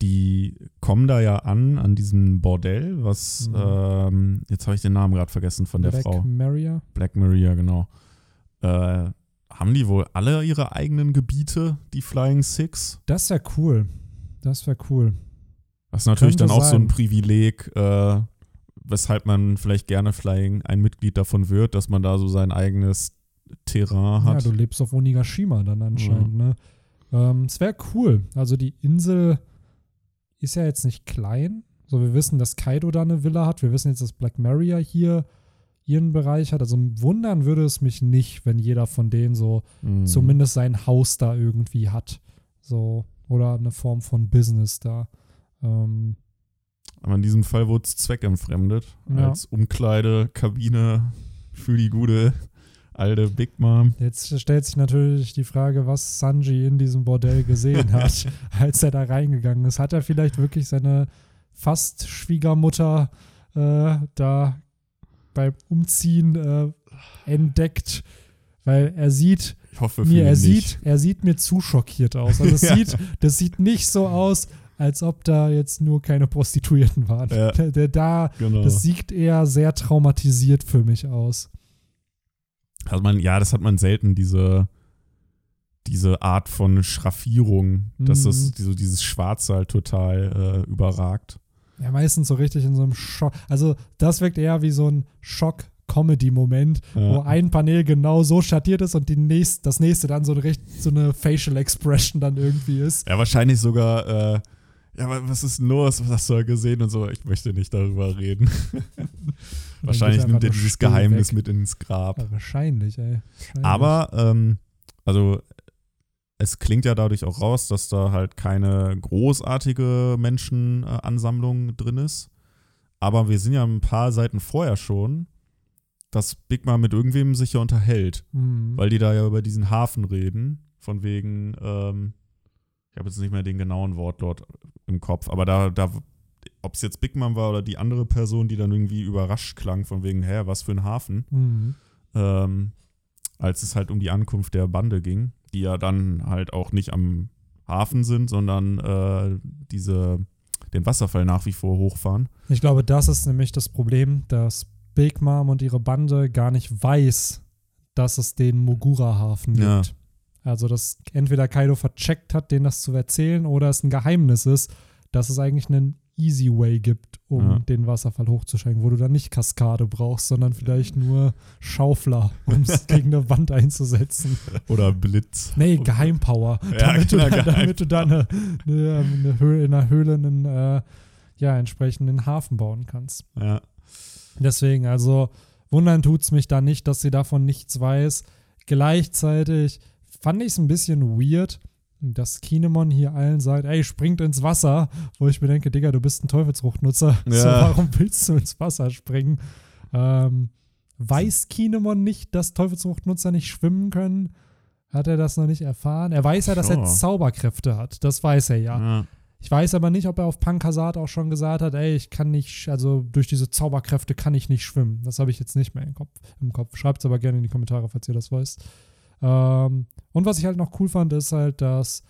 die kommen da ja an, an diesem Bordell, was, Mhm. ähm, jetzt habe ich den Namen gerade vergessen von der Black Frau. Maria. Black Maria, genau. Äh, haben die wohl alle ihre eigenen Gebiete, die Flying Six? Das wäre cool. Das wäre cool. Das ist natürlich Könnte dann auch so sein. ein Privileg, äh, weshalb man vielleicht gerne Flying ein Mitglied davon wird, dass man da so sein eigenes Terrain Ja, hat. du lebst auf Onigashima dann anscheinend, ne? Ähm, es wäre cool. Also die Insel ist ja jetzt nicht klein. So, wir wissen, dass Kaido da eine Villa hat. Wir wissen jetzt, dass Black Maria hier ihren Bereich hat. Also wundern würde es mich nicht, wenn jeder von denen so Mhm. zumindest sein Haus da irgendwie hat. So, oder eine Form von Business da. Ähm, Aber in diesem Fall wurde es zweckentfremdet. Ja. Als Umkleidekabine für die gute alte Big Mom. Jetzt stellt sich natürlich die Frage, was Sanji in diesem Bordell gesehen hat, als er da reingegangen ist. Hat er vielleicht wirklich seine fast Schwiegermutter äh, da beim Umziehen äh, entdeckt? Weil er sieht Ich hoffe ihn er nicht. sieht, er sieht mir zu schockiert aus. Also es Ja. sieht, das sieht nicht so aus, als ob da jetzt nur keine Prostituierten waren. Ja. Der, der da, Genau. das sieht eher sehr traumatisiert für mich aus. Also man, ja, das hat man selten, diese, diese Art von Schraffierung, dass Mhm. das so dieses Schwarze halt total äh, überragt. Ja, meistens so richtig in so einem Schock. Also, das wirkt eher wie so ein Schock-Comedy-Moment, Ja. wo ein Panel genau so schattiert ist und die nächst, das nächste dann so eine, so eine Facial Expression dann irgendwie ist. Ja, wahrscheinlich sogar, äh, ja, wa- was ist denn los? Was hast du da gesehen? Und so, ich möchte nicht darüber reden. wahrscheinlich nimmt er dieses Geheimnis weg. mit ins Grab. Ja, wahrscheinlich, ey. Wahrscheinlich. Aber, ähm, also, es klingt ja dadurch auch raus, dass da halt keine großartige Menschenansammlung drin ist. Aber wir sind ja ein paar Seiten vorher schon, dass Big Mom mit irgendwem sich ja unterhält. Mhm. Weil die da ja über diesen Hafen reden. Von wegen, ähm, ich habe jetzt nicht mehr den genauen Wortlaut im Kopf, aber da, da ob es jetzt Big Mom war oder die andere Person, die dann irgendwie überrascht klang, von wegen, hä, was für ein Hafen, Mhm. ähm, als es halt um die Ankunft der Bande ging, die ja dann halt auch nicht am Hafen sind, sondern äh, diese, den Wasserfall nach wie vor hochfahren. Ich glaube, das ist nämlich das Problem, dass Big Mom und ihre Bande gar nicht weiß, dass es den Mogura-Hafen Ja. gibt. Also, dass entweder Kaido vercheckt hat, denen das zu erzählen, oder es ein Geheimnis ist, dass es eigentlich einen Easy Way gibt, um Ja. den Wasserfall hochzuschenken, wo du dann nicht Kaskade brauchst, sondern vielleicht nur Schaufler, um es gegen eine Wand einzusetzen. Oder Blitz. Nee, Geheimpower. Ja, damit, genau, du dann, damit du dann eine, eine, eine Höhle, in einer Höhle einen äh, ja, entsprechenden Hafen bauen kannst. Ja. Deswegen, also wundern tut es mich da nicht, dass sie davon nichts weiß. Gleichzeitig fand ich es ein bisschen weird, dass Kinemon hier allen sagt, ey, springt ins Wasser, wo ich mir denke, Digga, du bist ein Teufelsfruchtnutzer, so, Ja. warum willst du ins Wasser springen? Ähm, weiß Kinemon nicht, dass Teufelsfruchtnutzer nicht schwimmen können? Hat er das noch nicht erfahren? Er weiß ja, dass er Sure. Zauberkräfte hat. Das weiß er ja. ja. Ich weiß aber nicht, ob er auf Pankasat auch schon gesagt hat, ey, ich kann nicht, also durch diese Zauberkräfte kann ich nicht schwimmen. Das habe ich jetzt nicht mehr im Kopf. Im Kopf. Schreibt es aber gerne in die Kommentare, falls ihr das wisst. Ähm, und was ich halt noch cool fand, ist halt, dass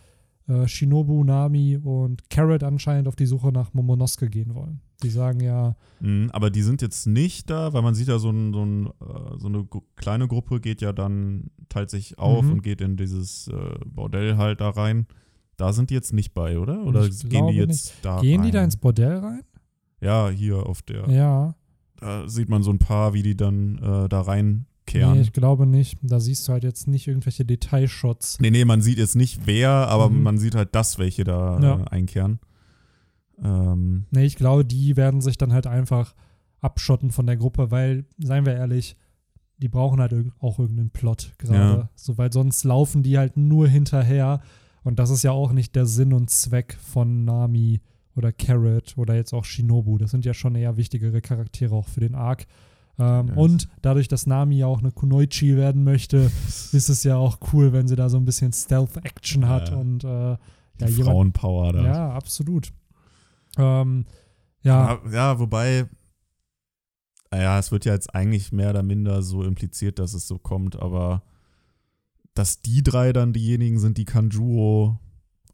äh, Shinobu, Nami und Carrot anscheinend auf die Suche nach Momonosuke gehen wollen. Die sagen ja, Mhm, aber die sind jetzt nicht da, weil man sieht ja, so, ein, so, ein, äh, so eine kleine Gruppe geht ja dann, teilt sich auf Mhm. und geht in dieses äh, Bordell halt da rein. Da sind die jetzt nicht bei, oder? Oder Ich gehen die jetzt da gehen rein? die da ins Bordell rein? Ja, hier auf der. Ja. Da sieht man so ein paar, wie die dann äh, da reinkehren. Nee, Nee, ich glaube nicht. Da siehst du halt jetzt nicht irgendwelche Detailshots. nee, man sieht jetzt nicht wer, aber Mhm. man sieht halt das, welche da Ja. äh, einkehren. Ähm, Nee, ich glaube, die werden sich dann halt einfach abschotten von der Gruppe, weil, seien wir ehrlich, die brauchen halt auch irgendeinen Plot gerade. Ja. So, weil sonst laufen die halt nur hinterher. Und das ist ja auch nicht der Sinn und Zweck von Nami oder Carrot oder jetzt auch Shinobu. Das sind ja schon eher wichtigere Charaktere auch für den Arc. Ähm, Ja. Und dadurch, dass Nami ja auch eine Kunoichi werden möchte, ist es ja auch cool, wenn sie da so ein bisschen Stealth-Action hat Ja. und äh, ja, jemand. Frauenpower da. Ja, absolut. Ähm, ja, Ja, ja, wobei, naja, es wird ja jetzt eigentlich mehr oder minder so impliziert, dass es so kommt, aber dass die drei dann diejenigen sind, die Kanjuo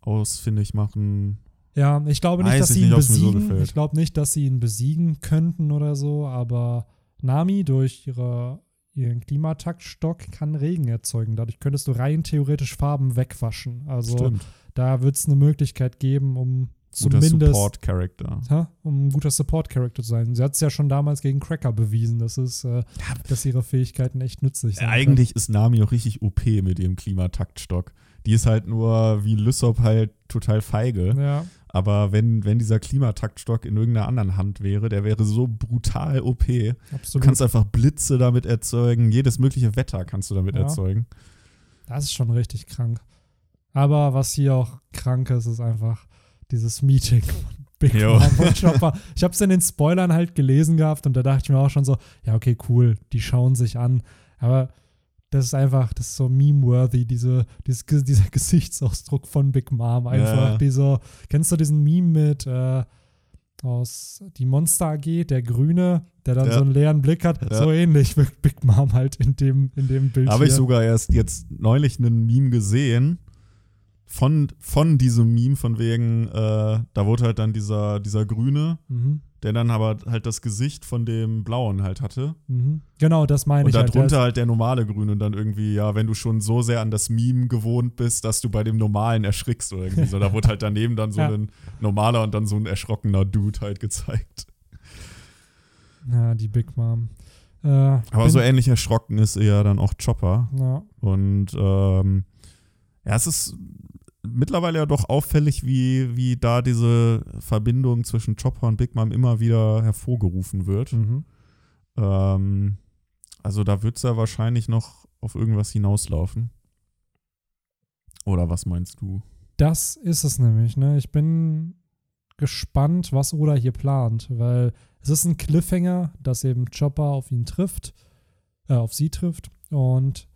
ausfindig machen. Ja, ich glaube nicht, Weiß dass sie ihn nicht, so besiegen. gefällt. ich glaube nicht, dass sie ihn besiegen könnten oder so, aber Nami durch ihre, ihren Klimataktstock kann Regen erzeugen. Dadurch könntest du rein theoretisch Farben wegwaschen. Also Stimmt. da wird es eine Möglichkeit geben, um Guter zumindest Support-Character. ja, um ein guter Support-Character zu sein. Sie hat es ja schon damals gegen Cracker bewiesen, dass, es, äh, dass ihre Fähigkeiten echt nützlich sind. Eigentlich ist Nami auch richtig OP mit ihrem Klimataktstock. Die ist halt nur wie Lysop halt total feige. Ja, Aber wenn, wenn dieser Klimataktstock in irgendeiner anderen Hand wäre, der wäre so brutal OP. Du absolut. kannst einfach Blitze damit erzeugen, jedes mögliche Wetter kannst du damit Ja. erzeugen. Das ist schon richtig krank. Aber was hier auch krank ist, ist einfach dieses Meeting von Big Jo. Mom und Chopper. Ich habe es in den Spoilern halt gelesen gehabt und da dachte ich mir auch schon so, ja, okay, cool, die schauen sich an. Aber das ist einfach, das ist so meme-worthy, diese, dieses, dieser Gesichtsausdruck von Big Mom. Einfach Ja. dieser, kennst du diesen Meme mit äh, aus die Monster AG, der Grüne, der dann Ja. so einen leeren Blick hat? Ja. So ähnlich wirkt Big Mom halt in dem, in dem Bild Habe ich sogar erst jetzt neulich einen Meme gesehen. Von, von diesem Meme von wegen, äh, da wurde halt dann dieser, dieser Grüne, Mhm. der dann aber halt das Gesicht von dem Blauen halt hatte. Mhm. Genau, das meine Und ich halt. darunter Der halt der normale Grüne und dann irgendwie, ja, wenn du schon so sehr an das Meme gewohnt bist, dass du bei dem Normalen erschrickst oder irgendwie so. Da wurde halt daneben dann so Ja. ein normaler und dann so ein erschrockener Dude halt gezeigt. ja, die Big Mom. Äh, Aber so ähnlich erschrocken ist eher dann auch Chopper. Ja, Und ähm, ja, es ist mittlerweile ja doch auffällig, wie, wie da diese Verbindung zwischen Chopper und Big Mom immer wieder hervorgerufen wird. mhm. Ähm, also da wird es ja wahrscheinlich noch auf irgendwas hinauslaufen. Oder was meinst du? Das ist es nämlich, ne? Ich bin gespannt, was Oda hier plant, weil es ist ein Cliffhanger, dass eben Chopper auf ihn trifft, äh, auf sie trifft und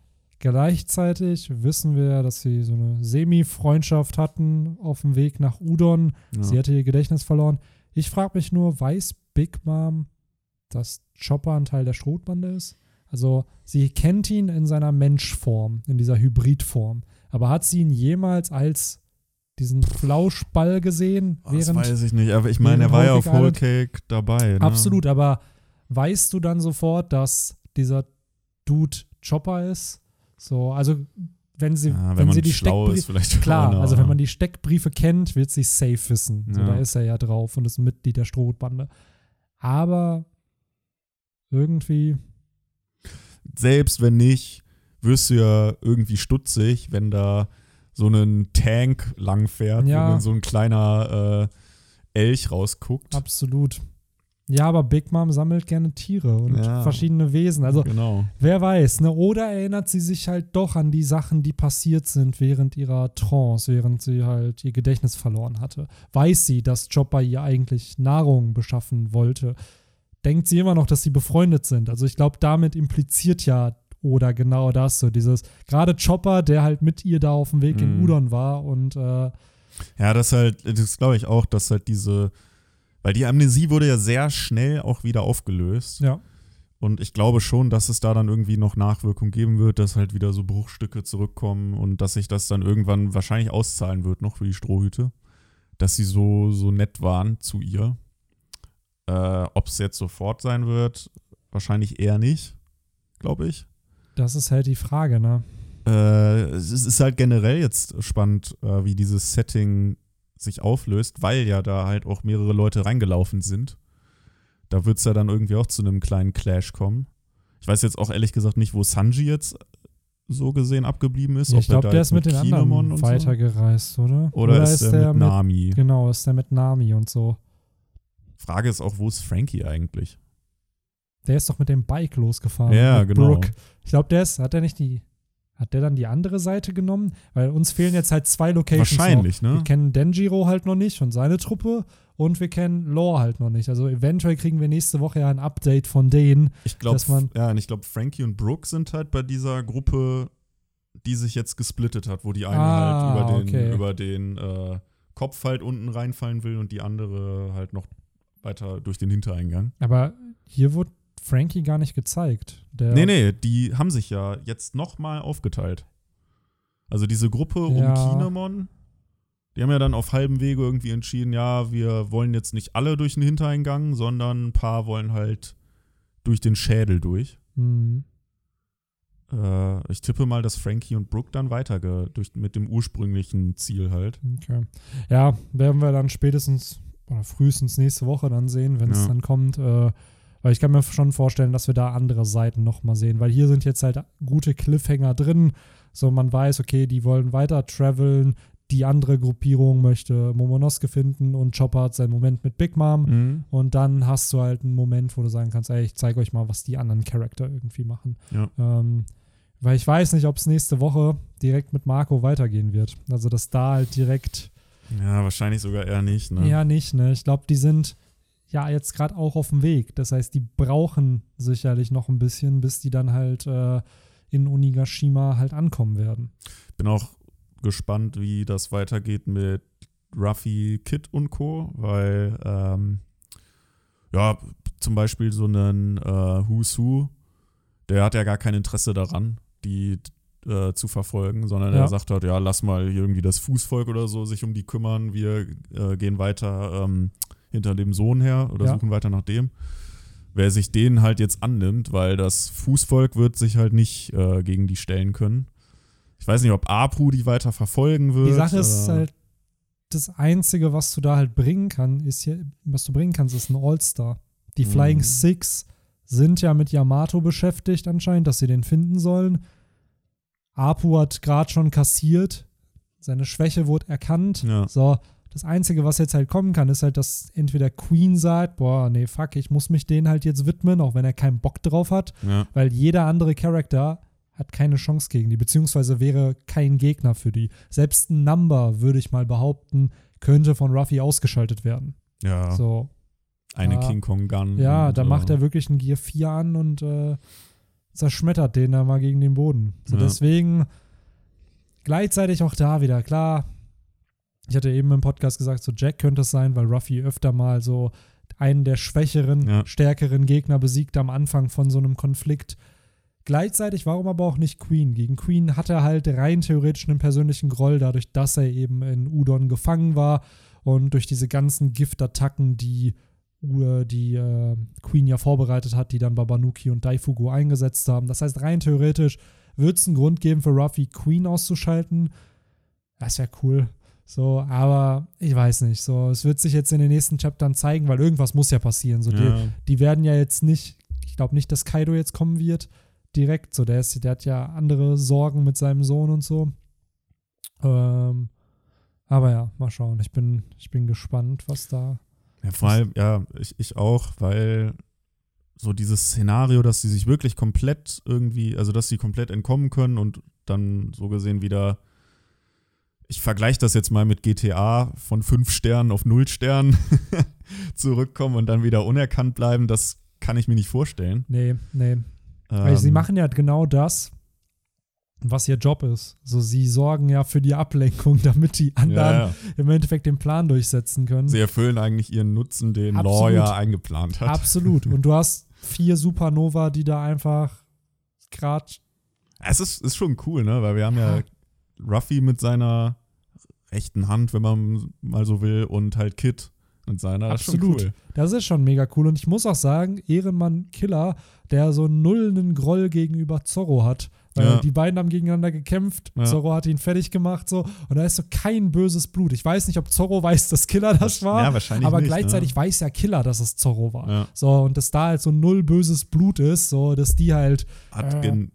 gleichzeitig wissen wir, dass sie so eine Semi-Freundschaft hatten auf dem Weg nach Udon. Ja. Sie hatte ihr Gedächtnis verloren. Ich frage mich nur, weiß Big Mom, dass Chopper ein Teil der Schrotbande ist? Also, sie kennt ihn in seiner Menschform, in dieser Hybridform. Aber hat sie ihn jemals als diesen Flauschball gesehen? Oh, das weiß ich nicht, aber ich meine, er war ja auf Whole Cake dabei. Ne? Absolut, aber weißt du dann sofort, dass dieser Dude Chopper ist? So, also wenn sie, Ja, wenn, wenn, man sie die Steckbriefe Klar, schon, also wenn man die Steckbriefe kennt, wird sie safe wissen. So, Ja. da ist er ja drauf und ist ein Mitglied der Strohbande. Aber irgendwie, selbst wenn nicht, wirst du ja irgendwie stutzig, wenn da so ein Tank langfährt, Ja. wo dann so ein kleiner äh, Elch rausguckt. absolut. Ja, aber Big Mom sammelt gerne Tiere und Ja. verschiedene Wesen. Also genau. wer weiß, ne? Oder erinnert sie sich halt doch an die Sachen, die passiert sind während ihrer Trance, während sie halt ihr Gedächtnis verloren hatte. Weiß sie, dass Chopper ihr eigentlich Nahrung beschaffen wollte? Denkt sie immer noch, dass sie befreundet sind? Also ich glaube, damit impliziert ja oder genau das so dieses gerade Chopper, der halt mit ihr da auf dem Weg in Mhm. Udon war und äh, Ja, das halt, das glaube ich auch, dass halt diese, weil die Amnesie wurde ja sehr schnell auch wieder aufgelöst. ja, Und ich glaube schon, dass es da dann irgendwie noch Nachwirkung geben wird, dass halt wieder so Bruchstücke zurückkommen und dass sich das dann irgendwann wahrscheinlich auszahlen wird, noch für die Strohhüte. Dass sie so, so nett waren zu ihr. Äh, Ob es jetzt sofort sein wird, wahrscheinlich eher nicht, glaube ich. das ist halt die Frage, ne? Äh, es ist- halt generell jetzt spannend, äh, wie dieses Setting sich auflöst, weil ja da halt auch mehrere Leute reingelaufen sind. Da wird es ja dann irgendwie auch zu einem kleinen Clash kommen. Ich weiß jetzt auch ehrlich gesagt nicht, wo Sanji jetzt so gesehen abgeblieben ist. ich er glaube, der ist mit den Kinemon anderen weitergereist, oder? So. Oder, ist, der mit Nami? Genau, ist der mit Nami und so. Frage ist auch, wo ist Frankie eigentlich? Der ist doch mit dem Bike losgefahren. Ja, mit genau. Brooke. Ich glaube, der ist, hat der nicht die, hat der dann die andere Seite genommen? Weil uns fehlen jetzt halt zwei Locations. Wahrscheinlich, noch. ne? Wir kennen Denjiro halt noch nicht und seine Truppe und wir kennen Lore halt noch nicht. Also eventuell kriegen wir nächste Woche ja ein Update von denen. Ich glaube, ja, und ich glaube, Frankie und Brooke sind halt bei dieser Gruppe, die sich jetzt gesplittet hat, wo die eine Ah, halt über den, okay. über den äh, Kopf halt unten reinfallen will und die andere halt noch weiter durch den Hintereingang. Aber hier wurde Frankie gar nicht gezeigt. Der, Nee, nee, die haben sich ja jetzt nochmal aufgeteilt. Also diese Gruppe Ja. um Kinemon, die haben ja dann auf halbem Wege irgendwie entschieden, ja, wir wollen jetzt nicht alle durch den Hintereingang, sondern ein paar wollen halt durch den Schädel durch. Mhm. Äh, ich tippe mal, dass Frankie und Brooke dann weiter durch, mit dem ursprünglichen Ziel halt. Okay. Ja, werden wir dann spätestens oder frühestens nächste Woche dann sehen, wenn es Ja. dann kommt. Äh, weil ich kann mir schon vorstellen, dass wir da andere Seiten nochmal sehen. Weil hier sind jetzt halt gute Cliffhanger drin. So, man weiß, okay, die wollen weiter traveln. Die andere Gruppierung möchte Momonosuke finden und Chopper hat seinen Moment mit Big Mom. Mhm. Und dann hast du halt einen Moment, wo du sagen kannst, ey, ich zeige euch mal, was die anderen Charakter irgendwie machen. Ja. Ähm, weil ich weiß nicht, ob es nächste Woche direkt mit Marco weitergehen wird. Also, dass da halt direkt Ja, wahrscheinlich sogar eher nicht. Ne? ja, nicht, ne? Ich glaube, die sind ja jetzt gerade auch auf dem Weg. Das heißt, die brauchen sicherlich noch ein bisschen, bis die dann halt äh, in Onigashima halt ankommen werden. Bin auch gespannt, wie das weitergeht mit Ruffy, Kid und Co., weil ähm, ja, zum Beispiel so einen äh, Who's Who, der hat ja gar kein Interesse daran, die äh, zu verfolgen, sondern Ja. er sagt halt, ja, lass mal irgendwie das Fußvolk oder so sich um die kümmern. Wir äh, gehen weiter ähm, hinter dem Sohn her oder Ja. suchen weiter nach dem. Wer sich den halt jetzt annimmt, weil das Fußvolk wird sich halt nicht äh, gegen die stellen können. Ich weiß nicht, ob Apu die weiter verfolgen wird. Die Sache ist oder- halt, das Einzige, was du da halt bringen kann, ist ja, was du bringen kannst, ist ein All-Star. Die Mhm. Flying Six sind ja mit Yamato beschäftigt anscheinend, dass sie den finden sollen. Apu hat gerade schon kassiert. Seine Schwäche wurde erkannt. Ja. So, das Einzige, was jetzt halt kommen kann, ist halt, dass entweder Queen sagt, boah, nee, fuck, ich muss mich denen halt jetzt widmen, auch wenn er keinen Bock drauf hat, ja. weil jeder andere Charakter hat keine Chance gegen die, beziehungsweise wäre kein Gegner für die. Selbst ein Number, würde ich mal behaupten, könnte von Ruffy ausgeschaltet werden. ja. So, eine Ja. King Kong Gun. ja, da äh, macht er wirklich einen Gear 4 an und äh, zerschmettert den da mal gegen den Boden. So, Ja. deswegen gleichzeitig auch da wieder, klar. Ich hatte eben im Podcast gesagt, so Jack könnte es sein, weil Ruffy öfter mal so einen der schwächeren, Ja. stärkeren Gegner besiegt am Anfang von so einem Konflikt. Gleichzeitig, warum aber auch nicht Queen? Gegen Queen hat er halt rein theoretisch einen persönlichen Groll, dadurch, dass er eben in Udon gefangen war und durch diese ganzen Giftattacken, die, uh, die äh, Queen ja vorbereitet hat, die dann Babanuki und Daifugu eingesetzt haben. Das heißt, rein theoretisch wird es einen Grund geben für Ruffy, Queen auszuschalten. Das wäre cool. So, aber ich weiß nicht. So, es wird sich jetzt in den nächsten Chaptern zeigen, weil irgendwas muss ja passieren. So, die, Ja. die werden ja jetzt nicht, ich glaube nicht, dass Kaido jetzt kommen wird, direkt. So, der, ist, der hat ja andere Sorgen mit seinem Sohn und so. Ähm, aber ja, mal schauen. Ich bin, ich bin gespannt, was da. Ja, vor allem, ja, ich, ich auch, weil so dieses Szenario, dass sie sich wirklich komplett irgendwie, also dass sie komplett entkommen können und dann so gesehen wieder, ich vergleiche das jetzt mal mit GTA von fünf Sternen auf null Sternen zurückkommen und dann wieder unerkannt bleiben, das kann ich mir nicht vorstellen. Nee, nee. Weil sie Ähm, machen ja genau das, was ihr Job ist. So, sie sorgen ja für die Ablenkung, damit die anderen ja, ja. im Endeffekt den Plan durchsetzen können. Sie erfüllen eigentlich ihren Nutzen, den Absolut. Law ja eingeplant hat. Absolut. Und du hast vier Supernova, die da einfach gerade. Es ist, ist schon cool, ne? Weil wir haben ja, Ja. Ruffy mit seiner rechten Hand, wenn man mal so will, und halt Kid mit seiner. Das ist schon Absolut. cool. Das ist schon mega cool. Und ich muss auch sagen, Ehrenmann Killer, der so null einen Groll gegenüber Zorro hat. Weil Ja. die beiden haben gegeneinander gekämpft. Ja. Zorro hat ihn fertig gemacht, so. Und da ist so kein böses Blut. Ich weiß nicht, ob Zorro weiß, dass Killer das war. Ja, wahrscheinlich aber nicht, gleichzeitig weiß ja Killer, dass es Zorro war. Ne? Ja. So, und dass da halt so null böses Blut ist, so, dass die halt. Hat Äh.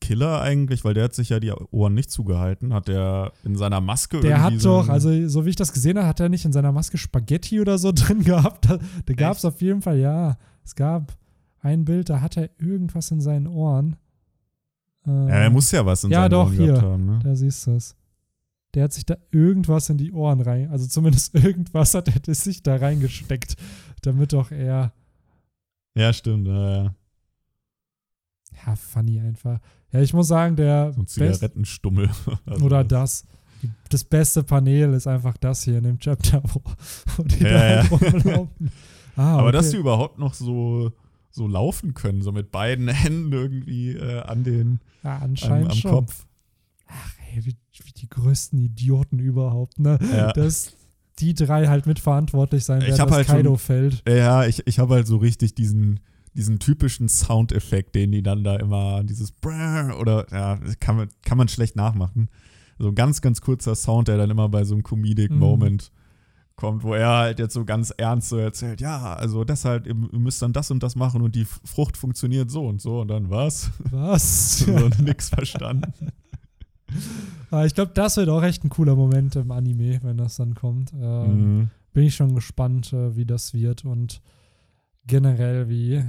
Killer eigentlich, weil der hat sich ja die Ohren nicht zugehalten, hat der in seiner Maske Der hat so doch, also so wie ich das gesehen habe, hat er nicht in seiner Maske Spaghetti oder so drin gehabt. Da, da gab es auf jeden Fall, ja, es gab ein Bild, da hat er irgendwas in seinen Ohren. Äh, Ja, er muss ja was in Ja, seinen doch, Ohren hier. gehabt haben, ne? Da siehst du es. Der hat sich da irgendwas in die Ohren rein, also zumindest irgendwas hat er sich da reingesteckt, damit doch er, Ja, stimmt. Ja, ja. Ja, funny einfach. Ja, ich muss sagen, der So ein Zigarettenstummel. Also oder das. Das beste Panel ist einfach das hier in dem Chapter, wo, wo die Ja, da halt ja. rumlaufen. Ah, Aber okay. dass die überhaupt noch so, so laufen können, so mit beiden Händen irgendwie äh, an den ja, am, anscheinend am schon. Kopf. Ach, ey, wie, wie die größten Idioten überhaupt, ne? Ja. Dass die drei halt mitverantwortlich sein werden, dass halt schon- Kaido fällt. Ja, ich, ich habe halt so richtig diesen, diesen typischen Soundeffekt, den die dann da immer, dieses Brrr oder ja, kann man, kann man schlecht nachmachen. So ein ganz, ganz kurzer Sound, der dann immer bei so einem Comedic Mhm. Moment kommt, wo er halt jetzt so ganz ernst so erzählt, ja, also deshalb, ihr müsst dann das und das machen und die Frucht funktioniert so und so und dann was? Was? so nix verstanden. Aber ich glaube, das wird auch echt ein cooler Moment im Anime, wenn das dann kommt. Ähm, Mhm. Bin ich schon gespannt, äh, wie das wird und generell, wie,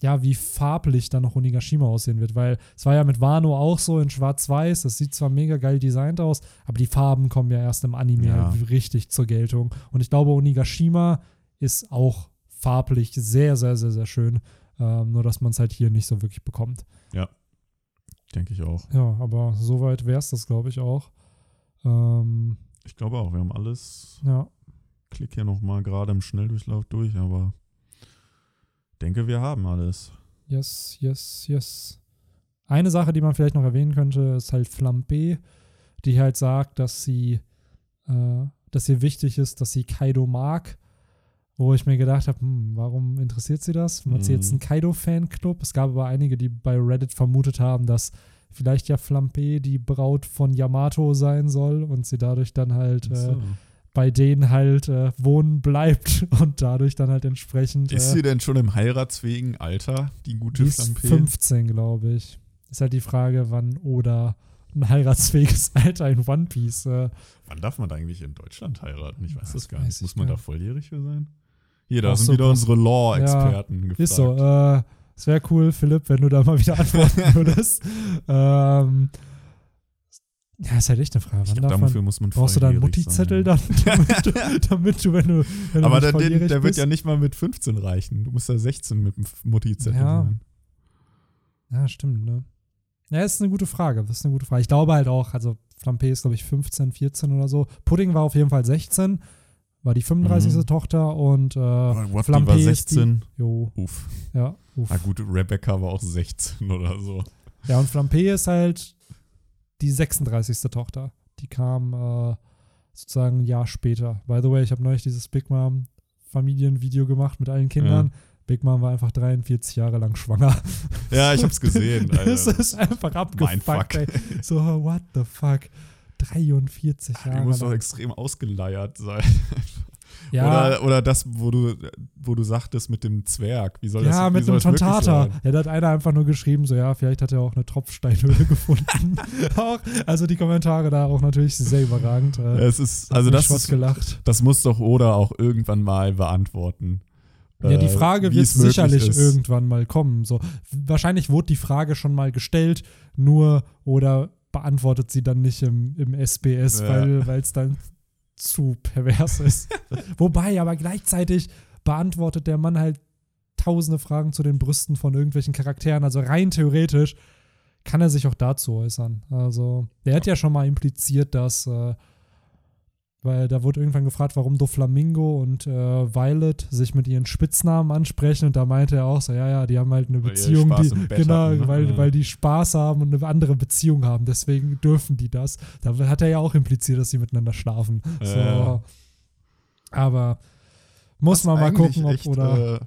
ja, wie farblich dann noch Onigashima aussehen wird, weil es war ja mit Wano auch so in Schwarz-Weiß, das sieht zwar mega geil designt aus, aber die Farben kommen ja erst im Anime Ja. halt richtig zur Geltung. Und ich glaube, Onigashima ist auch farblich sehr, sehr, sehr, sehr schön. Ähm, nur, dass man es halt hier nicht so wirklich bekommt. Denke ich auch. Ja, aber soweit wäre es das, glaube ich, auch. Ähm, Ich glaube auch, wir haben alles ja, klick hier nochmal gerade im Schnelldurchlauf durch, aber denke, wir haben alles. yes, yes, yes. eine Sache, die man vielleicht noch erwähnen könnte, ist halt Flambe, die halt sagt, dass sie, äh, dass ihr wichtig ist, dass sie Kaido mag. Wo ich mir gedacht habe, hm, warum interessiert sie das? Hat sie jetzt Mhm. einen Kaido-Fanclub? Es gab aber einige, die bei Reddit vermutet haben, dass vielleicht ja Flambe die Braut von Yamato sein soll und sie dadurch dann halt äh, So. Bei denen halt äh, wohnen bleibt und dadurch dann halt entsprechend. Ist äh, sie denn schon im heiratsfähigen Alter, die gute die ist Flampe? 15, glaube ich. Ist halt die Frage, wann Oda ein heiratsfähiges Alter in One Piece. Äh, Wann darf man eigentlich in Deutschland heiraten? Ich weiß Das das gar weiß nicht. ich Muss man gar da volljährig für sein? Hier, da Ach sind so, wieder unsere Law-Experten gefragt. ist so. Äh, es wäre cool, Philipp, wenn du da mal wieder antworten würdest. ähm, ja, ist halt echt eine Frage. ich man, dafür muss man brauchst du da einen volljährig Mutti-Zettel dann, damit du, damit du, wenn du, wenn Aber du der, der wird ja nicht mal mit 15 reichen. Du musst ja 16 mit dem Mutti-Zettel Ja. sein. Ja, stimmt, ne? Ja, ist eine gute Frage. Das ist eine gute Frage. Ich glaube halt auch, also Flampe ist, glaube ich, 15, 14 oder so. Pudding war auf jeden Fall 16, war die 35. Mhm. Tochter und äh, die Flampe war ist 16. Die, jo, Uff. ja, uff. Ah gut, Rebecca war auch 16 oder so. Ja, und Flampe ist halt die 36. Tochter. Die kam äh, sozusagen ein Jahr später. By the way, ich habe neulich dieses Big Mom Familienvideo gemacht mit allen Kindern. Big Mom war einfach 43 Jahre lang schwanger. Ja, ich hab's gesehen. das ist einfach abgefuckt, ey. So, what the fuck? 43 Die Jahre muss doch extrem ausgeleiert sein. Ja, Oder, oder das, wo du, wo du sagtest mit dem Zwerg. Wie soll das ja mit wirklich Tantata. Ja, da hat einer einfach nur geschrieben, so ja, vielleicht hat er auch eine Tropfsteinhöhle gefunden. auch, also die Kommentare da auch natürlich sehr überragend. Äh, Es ist, also das ist, gelacht. das muss doch Oda auch irgendwann mal beantworten. Ja, die Äh, Frage wird sicherlich ist. irgendwann mal kommen. So, wahrscheinlich wurde die Frage schon mal gestellt, nur oder beantwortet sie dann nicht im, im SBS, Ja. weil es dann zu pervers ist. Wobei, aber gleichzeitig beantwortet der Mann halt tausende Fragen zu den Brüsten von irgendwelchen Charakteren. Also rein theoretisch kann er sich auch dazu äußern. Also, der hat ja schon mal impliziert, dass, äh, weil da wurde irgendwann gefragt, warum Doflamingo und äh, Violet sich mit ihren Spitznamen ansprechen und da meinte er auch so, ja, ja, die haben halt eine Weil Beziehung, die, genau, hatten, ne? weil, weil die Spaß haben und eine andere Beziehung haben, deswegen dürfen die das. Da hat er ja auch impliziert, dass sie miteinander schlafen. So. Ja. Aber muss Das man mal gucken, ob echt, oder. Äh,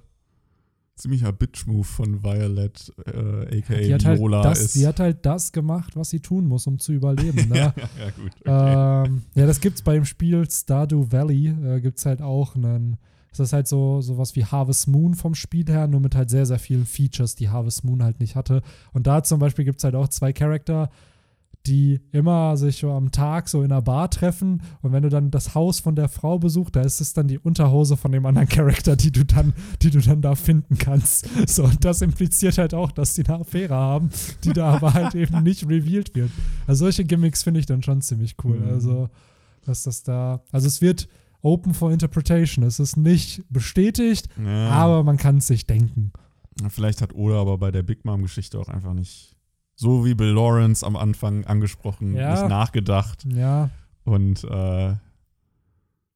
ziemlicher Bitch-Move von Violet, äh, aka die, hat halt Lola das, ist. die hat halt das gemacht, was sie tun muss, um zu überleben. Ne? ja, ja, ja, gut. Okay. Ähm, ja, das gibt's beim Spiel Stardew Valley, äh, gibt's halt auch einen, das ist halt so sowas wie Harvest Moon vom Spiel her, nur mit halt sehr, sehr vielen Features, die Harvest Moon halt nicht hatte. Und da zum Beispiel gibt's halt auch zwei Charakter, die immer sich so am Tag so in einer Bar treffen und wenn du dann das Haus von der Frau besuchst, da ist es dann die Unterhose von dem anderen Charakter, die du dann, die du dann da finden kannst. So, und das impliziert halt auch, dass die eine Affäre haben, die da aber halt eben nicht revealed wird. Also solche Gimmicks finde ich dann schon ziemlich cool. Mhm. Also, dass das da, also es wird open for interpretation. Es ist nicht bestätigt, ja. aber man kann es sich denken. Vielleicht hat Oda aber bei der Big Mom-Geschichte auch einfach nicht, so wie Bill Lawrence am Anfang angesprochen, Ja. nicht nachgedacht. Ja. Und äh,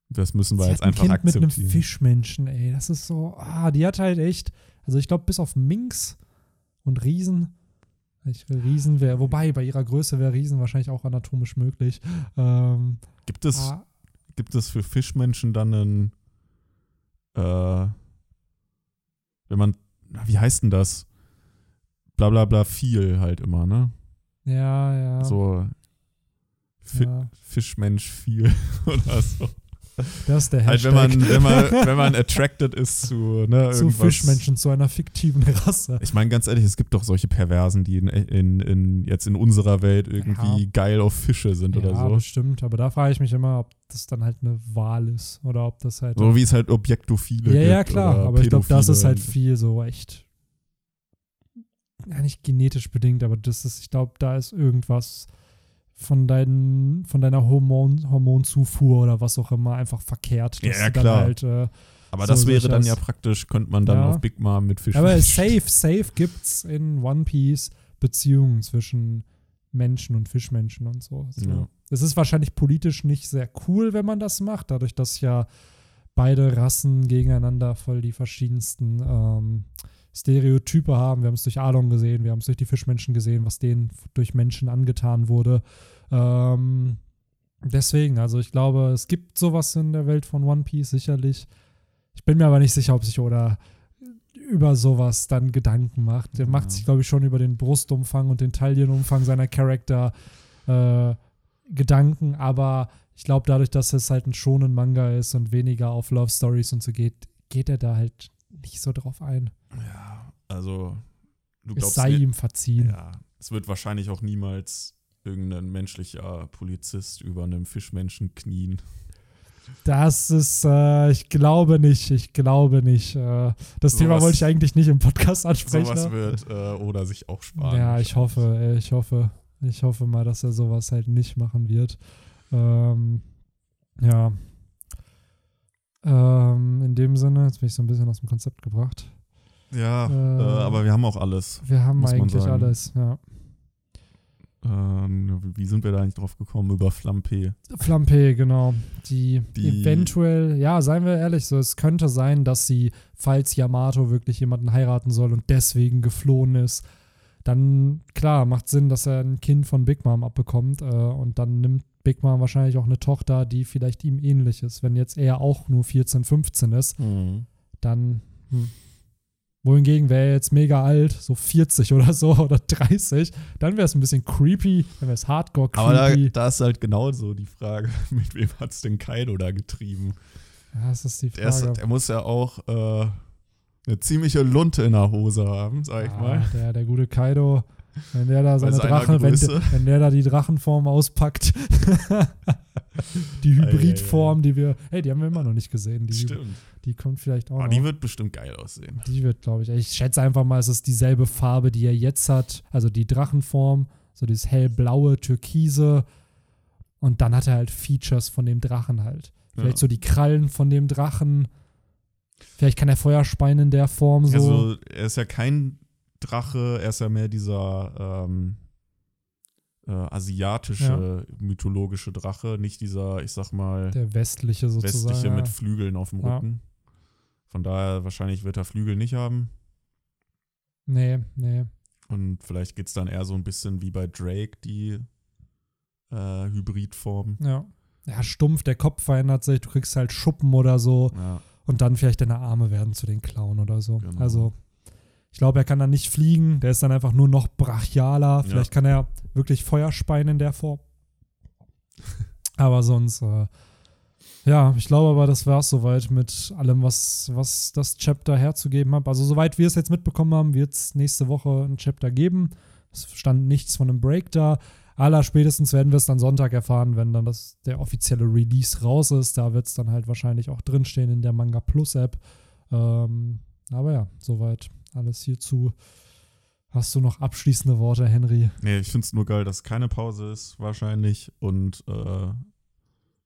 das müssen wir Sie jetzt hat ein einfach kind mit einem akzeptieren. Fischmenschen, ey. Das ist so, ah, die hat halt echt, also ich glaube, bis auf Minx und Riesen, ich will Riesen wäre, wobei bei ihrer Größe wäre Riesen wahrscheinlich auch anatomisch möglich. Ähm, Gibt es, ah, gibt es für Fischmenschen dann einen, äh, wenn man, na, wie heißt denn das? Bla bla bla viel halt immer, ne? ja, ja. So Fi ja. Fischmensch viel oder so. Das ist der Halt, Hashtag. wenn man, wenn man, wenn man attracted ist zu, ne, zu irgendwas. Fischmenschen, zu einer fiktiven Rasse. Ich meine, ganz ehrlich, es gibt doch solche Perversen, die in, in, in, jetzt in unserer Welt irgendwie Ja. geil auf Fische sind ja, oder so. bestimmt. Aber da frage ich mich immer, ob das dann halt eine Wahl ist oder ob das halt. So wie es halt Objektophile ja, gibt. ja, klar. Aber ich glaube, das ist halt Pädophile. viel so echt. Ja, nicht genetisch bedingt, aber das ist, ich glaube, da ist irgendwas von, deinen, von deiner Hormon, Hormonzufuhr oder was auch immer einfach verkehrt. Ja, dass ja, klar. Halt, äh, Aber so das wäre dann ja praktisch, könnte man dann Ja. auf Big Mom mit Fisch aber safe, safe gibt's in One Piece Beziehungen zwischen Menschen und Fischmenschen und so. so. Ja. Es ist wahrscheinlich politisch nicht sehr cool, wenn man das macht, dadurch, dass ja beide Rassen gegeneinander voll die verschiedensten ähm, Stereotype haben. Wir haben es durch Alon gesehen, wir haben es durch die Fischmenschen gesehen, was denen durch Menschen angetan wurde. Ähm, deswegen, also ich glaube, es gibt sowas in der Welt von One Piece sicherlich. Ich bin mir aber nicht sicher, ob sich oder über sowas dann Gedanken macht. Der ja. macht sich, glaube ich, schon über den Brustumfang und den Taillenumfang seiner Charakter äh, Gedanken, aber ich glaube, dadurch, dass es halt ein schonen Manga ist und weniger auf Love Stories und so geht, geht er da halt nicht so drauf ein. Ja, also du glaubst, es sei ihm verziehen. Ja, es wird wahrscheinlich auch niemals irgendein menschlicher Polizist über einem Fischmenschen knien. Das ist, äh, ich glaube nicht, ich glaube nicht. Äh, das so Thema wollte ich eigentlich nicht im Podcast ansprechen. Sowas wird äh, oder sich auch sparen. Ja, ich hoffe, ich hoffe. Ich hoffe mal, dass er sowas halt nicht machen wird. Ähm, ja. Ähm, in dem Sinne, jetzt bin ich so ein bisschen aus dem Konzept gebracht. Ja, äh, äh aber wir haben auch alles. Wir haben eigentlich alles, ja. Ähm, wie sind wir da eigentlich drauf gekommen? Über Flampe. Flampe, genau. Die, die, eventuell, ja, seien wir ehrlich, so, es könnte sein, dass sie, falls Yamato wirklich jemanden heiraten soll und deswegen geflohen ist, dann, klar, macht Sinn, dass er ein Kind von Big Mom abbekommt äh, und dann nimmt Big Mom wahrscheinlich auch eine Tochter, die vielleicht ihm ähnlich ist. Wenn jetzt er auch nur 14, 15 ist, mhm. dann hm, wohingegen wäre er jetzt mega alt, so 40 oder so oder 30, dann wäre es ein bisschen creepy, dann wäre es hardcore creepy. Aber da, da, ist halt genauso die Frage, mit wem hat es denn Kaido da getrieben? Ja, das ist die Frage. Der, ist, der muss ja auch äh, eine ziemliche Lunte in der Hose haben, sag ich ja, mal. Der, der gute Kaido, wenn der da seine Drachen, wenn, wenn, der da die Drachenform auspackt. die Hybridform, die wir, hey, die haben wir immer noch nicht gesehen. Die, Stimmt. Die kommt vielleicht auch. Oh, die wird bestimmt geil aussehen. Die wird, glaube ich. Ich schätze einfach mal, es ist dieselbe Farbe, die er jetzt hat. Also die Drachenform, so dieses hellblaue, türkise. Und dann hat er halt Features von dem Drachen halt. Vielleicht ja. so die Krallen von dem Drachen. Vielleicht kann er Feuer speien in der Form so. Also, er ist ja kein Drache, er ist ja mehr dieser ähm, äh, asiatische, ja. mythologische Drache, nicht dieser, ich sag mal, der westliche sozusagen. Westliche mit Flügeln auf dem Rücken. Ja. Von daher, wahrscheinlich wird er Flügel nicht haben. Nee, nee. Und vielleicht geht es dann eher so ein bisschen wie bei Drake, die äh, Hybridform. Ja. Ja, stumpf, der Kopf verändert sich, du kriegst halt Schuppen oder so. Ja. Und dann vielleicht deine Arme werden zu den Klauen oder so. Genau. Also, ich glaube, er kann dann nicht fliegen, der ist dann einfach nur noch brachialer. Vielleicht ja. kann er wirklich Feuer speien in der Form. Aber sonst, äh, ja, ich glaube aber, das war es soweit mit allem, was, was das Chapter herzugeben hat. Also, soweit wir es jetzt mitbekommen haben, wird es nächste Woche ein Chapter geben. Es stand nichts von einem Break da. Aller spätestens werden wir es dann Sonntag erfahren, wenn dann das, der offizielle Release raus ist. Da wird es dann halt wahrscheinlich auch drinstehen in der Manga Plus App. Ähm, aber ja, soweit alles hierzu. Hast du noch abschließende Worte, Henry? Nee, ich finde es nur geil, dass keine Pause ist, wahrscheinlich. Und äh,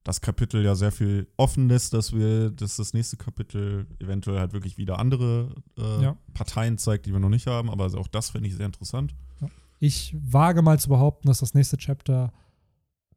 das Kapitel ja sehr viel offen lässt, dass wir, dass das nächste Kapitel eventuell halt wirklich wieder andere äh, ja. Parteien zeigt, die wir noch nicht haben. Aber auch das finde ich sehr interessant. Ja. Ich wage mal zu behaupten, dass das nächste Chapter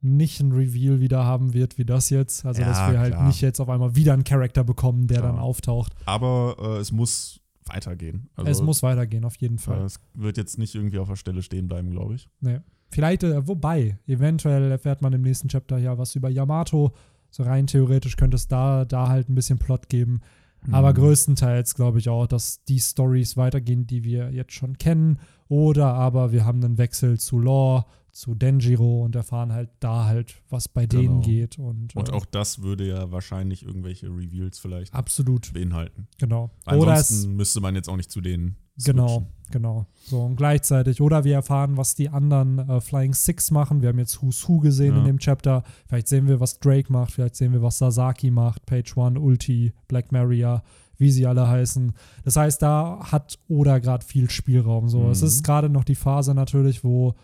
nicht ein Reveal wieder haben wird wie das jetzt. Also, ja, dass wir halt klar. nicht jetzt auf einmal wieder einen Charakter bekommen, der klar. dann auftaucht. Aber äh, es muss weitergehen. Also, es muss weitergehen, auf jeden Fall. Es wird jetzt nicht irgendwie auf der Stelle stehen bleiben, glaube ich. Nee. Vielleicht, äh, wobei, eventuell erfährt man im nächsten Chapter ja was über Yamato. So rein theoretisch könnte es da, da halt ein bisschen Plot geben. Mhm. Aber größtenteils glaube ich auch, dass die Stories weitergehen, die wir jetzt schon kennen. Oder aber wir haben einen Wechsel zu Law, zu Denjiro und erfahren halt da halt, was bei genau. denen geht. Und, und äh, auch das würde ja wahrscheinlich irgendwelche Reveals vielleicht absolut beinhalten. Genau. Ansonsten Oder es, müsste man jetzt auch nicht zu denen Genau, genau. So und gleichzeitig. Oder wir erfahren, was die anderen äh, Flying Six machen. Wir haben jetzt Who's Who gesehen ja. in dem Chapter. Vielleicht sehen wir, was Drake macht. Vielleicht sehen wir, was Sasaki macht. Page One, Ulti, Black Maria, wie sie alle heißen. Das heißt, da hat Oda gerade viel Spielraum. So, mhm. es ist gerade noch die Phase natürlich, wo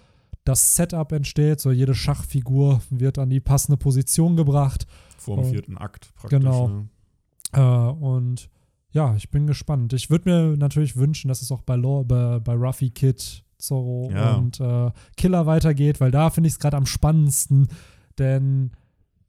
das Setup entsteht. So jede Schachfigur wird an die passende Position gebracht. Vor dem vierten Akt praktisch. Genau. Ne? Äh, und ja, ich bin gespannt. Ich würde mir natürlich wünschen, dass es auch bei, Law, bei, bei Ruffy Kid, Zorro ja. und äh, Killer weitergeht, weil da finde ich es gerade am spannendsten. Denn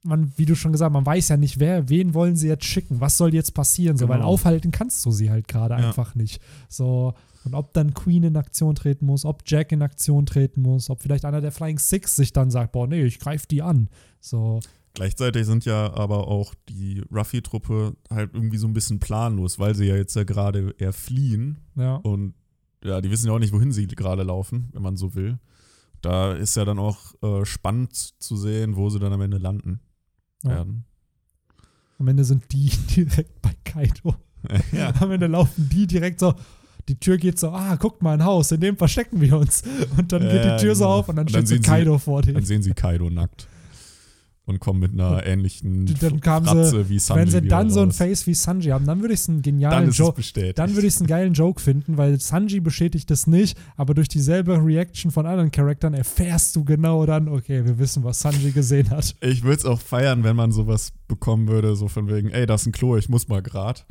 man, wie du schon gesagt, man weiß ja nicht, wer, wen wollen sie jetzt schicken, was soll jetzt passieren, so, weil Genau. aufhalten kannst du sie halt gerade Ja. einfach nicht. So, und ob dann Queen in Aktion treten muss, ob Jack in Aktion treten muss, ob vielleicht einer der Flying Six sich dann sagt, boah, nee, ich greife die an. So, Gleichzeitig sind ja aber auch die Ruffy-Truppe halt irgendwie so ein bisschen planlos, weil sie ja jetzt ja gerade eher fliehen ja. und ja, die wissen ja auch nicht, wohin sie gerade laufen, wenn man so will. Da ist ja dann auch äh, spannend zu sehen, wo sie dann am Ende landen Ja. werden. Am Ende sind die direkt bei Kaido. ja. Am Ende laufen die direkt so. Die Tür geht so, ah, guckt mal ein Haus, in dem verstecken wir uns. Und dann geht die Tür so genau. auf und dann Und dann steht so sie- Kaido vor Dann denen. sehen sie Kaido nackt und kommen mit einer ähnlichen Dann sie, Fratze wie Sanji Wenn sie dann so ein. Face wie Sanji haben, dann würde ich es einen genialen Joke. Dann würde ich es einen geilen Joke finden, weil Sanji bestätigt das nicht, aber durch dieselbe Reaction von anderen Charakteren erfährst du genau dann, okay, wir wissen, was Sanji gesehen hat. Ich würde es auch feiern, wenn man sowas bekommen würde, so von wegen, ey, da ist ein Klo, ich muss mal grad.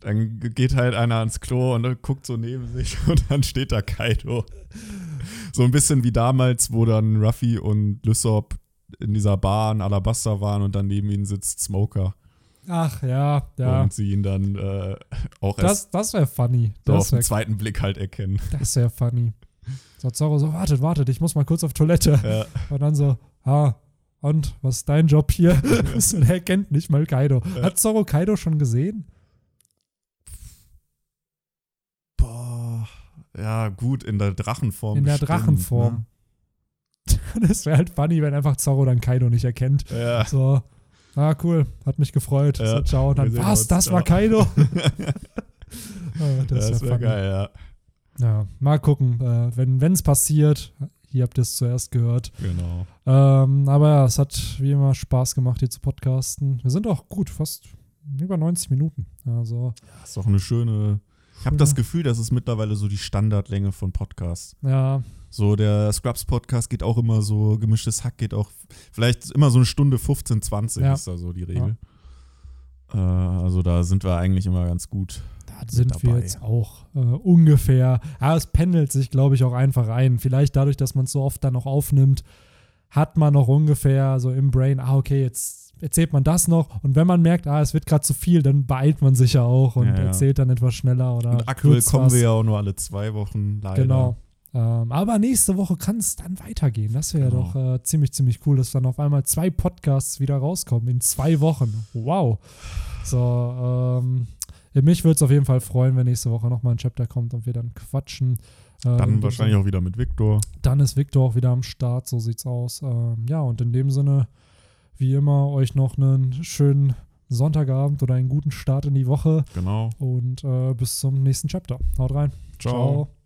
Dann geht halt einer ans Klo und dann guckt so neben sich und dann steht da Kaido. So ein bisschen wie damals, wo dann Ruffy und Lysop in dieser Bar in Alabaster waren und dann neben ihnen sitzt Smoker. Ach ja, ja. Und sie ihn dann äh, auch erst Das, das wäre funny. so auf Das den wäre zweiten Blick halt erkennen. das wär funny. So, Zorro so, wartet, wartet, ich muss mal kurz auf Toilette. Ja. Und dann so, ah, und, was ist dein Job hier? So, Der kennt nicht mal Kaido. Hat Zorro Kaido schon gesehen? Boah, ja, gut, in der Drachenform. In der bestimmt, Drachenform. Das wäre halt funny, wenn einfach Zorro dann Kaido nicht erkennt. Ja. So, ah, cool, hat mich gefreut. Ja, so, ciao. Und dann, was, das war ciao. Kaido? Ah, Das, wär wäre geil, ja. Ja, mal gucken. Äh, wenn es passiert, hier habt ihr es zuerst gehört. Genau. Ähm, aber ja, es hat wie immer Spaß gemacht, hier zu podcasten. Wir sind auch gut, fast über 90 Minuten. Also, Das ist auch eine schöne. Ich habe das Gefühl, das ist mittlerweile so die Standardlänge von Podcasts. ja, So, der Scrubs-Podcast geht auch immer so, gemischtes Hack geht auch, vielleicht immer so eine Stunde 15, 20 Ja. ist da so die Regel. Äh, also da sind wir eigentlich immer ganz gut. da sind wir dabei. jetzt auch äh, ungefähr. Aber es pendelt sich, glaube ich, auch einfach ein. Vielleicht dadurch, dass man es so oft dann noch aufnimmt, hat man noch ungefähr so im Brain, ah, okay, jetzt erzählt man das noch. Und wenn man merkt, ah, es wird gerade zu viel, dann beeilt man sich ja auch und Ja, ja. erzählt dann etwas schneller oder Und aktuell kommen was. wir ja auch nur alle zwei Wochen leider. Genau. Ähm, aber nächste Woche kann es dann weitergehen. Das wäre Genau. doch äh, ziemlich, ziemlich cool, dass dann auf einmal zwei Podcasts wieder rauskommen in zwei Wochen. Wow. So, ähm, mich würde es auf jeden Fall freuen, wenn nächste Woche nochmal ein Chapter kommt und wir dann quatschen. Äh, Dann wahrscheinlich auch wieder mit Viktor. Dann ist Victor auch wieder am Start, so sieht's aus. Ähm, ja, und in dem Sinne, wie immer, euch noch einen schönen Sonntagabend oder einen guten Start in die Woche Genau. und äh, bis zum nächsten Chapter. Haut rein. Ciao. Ciao.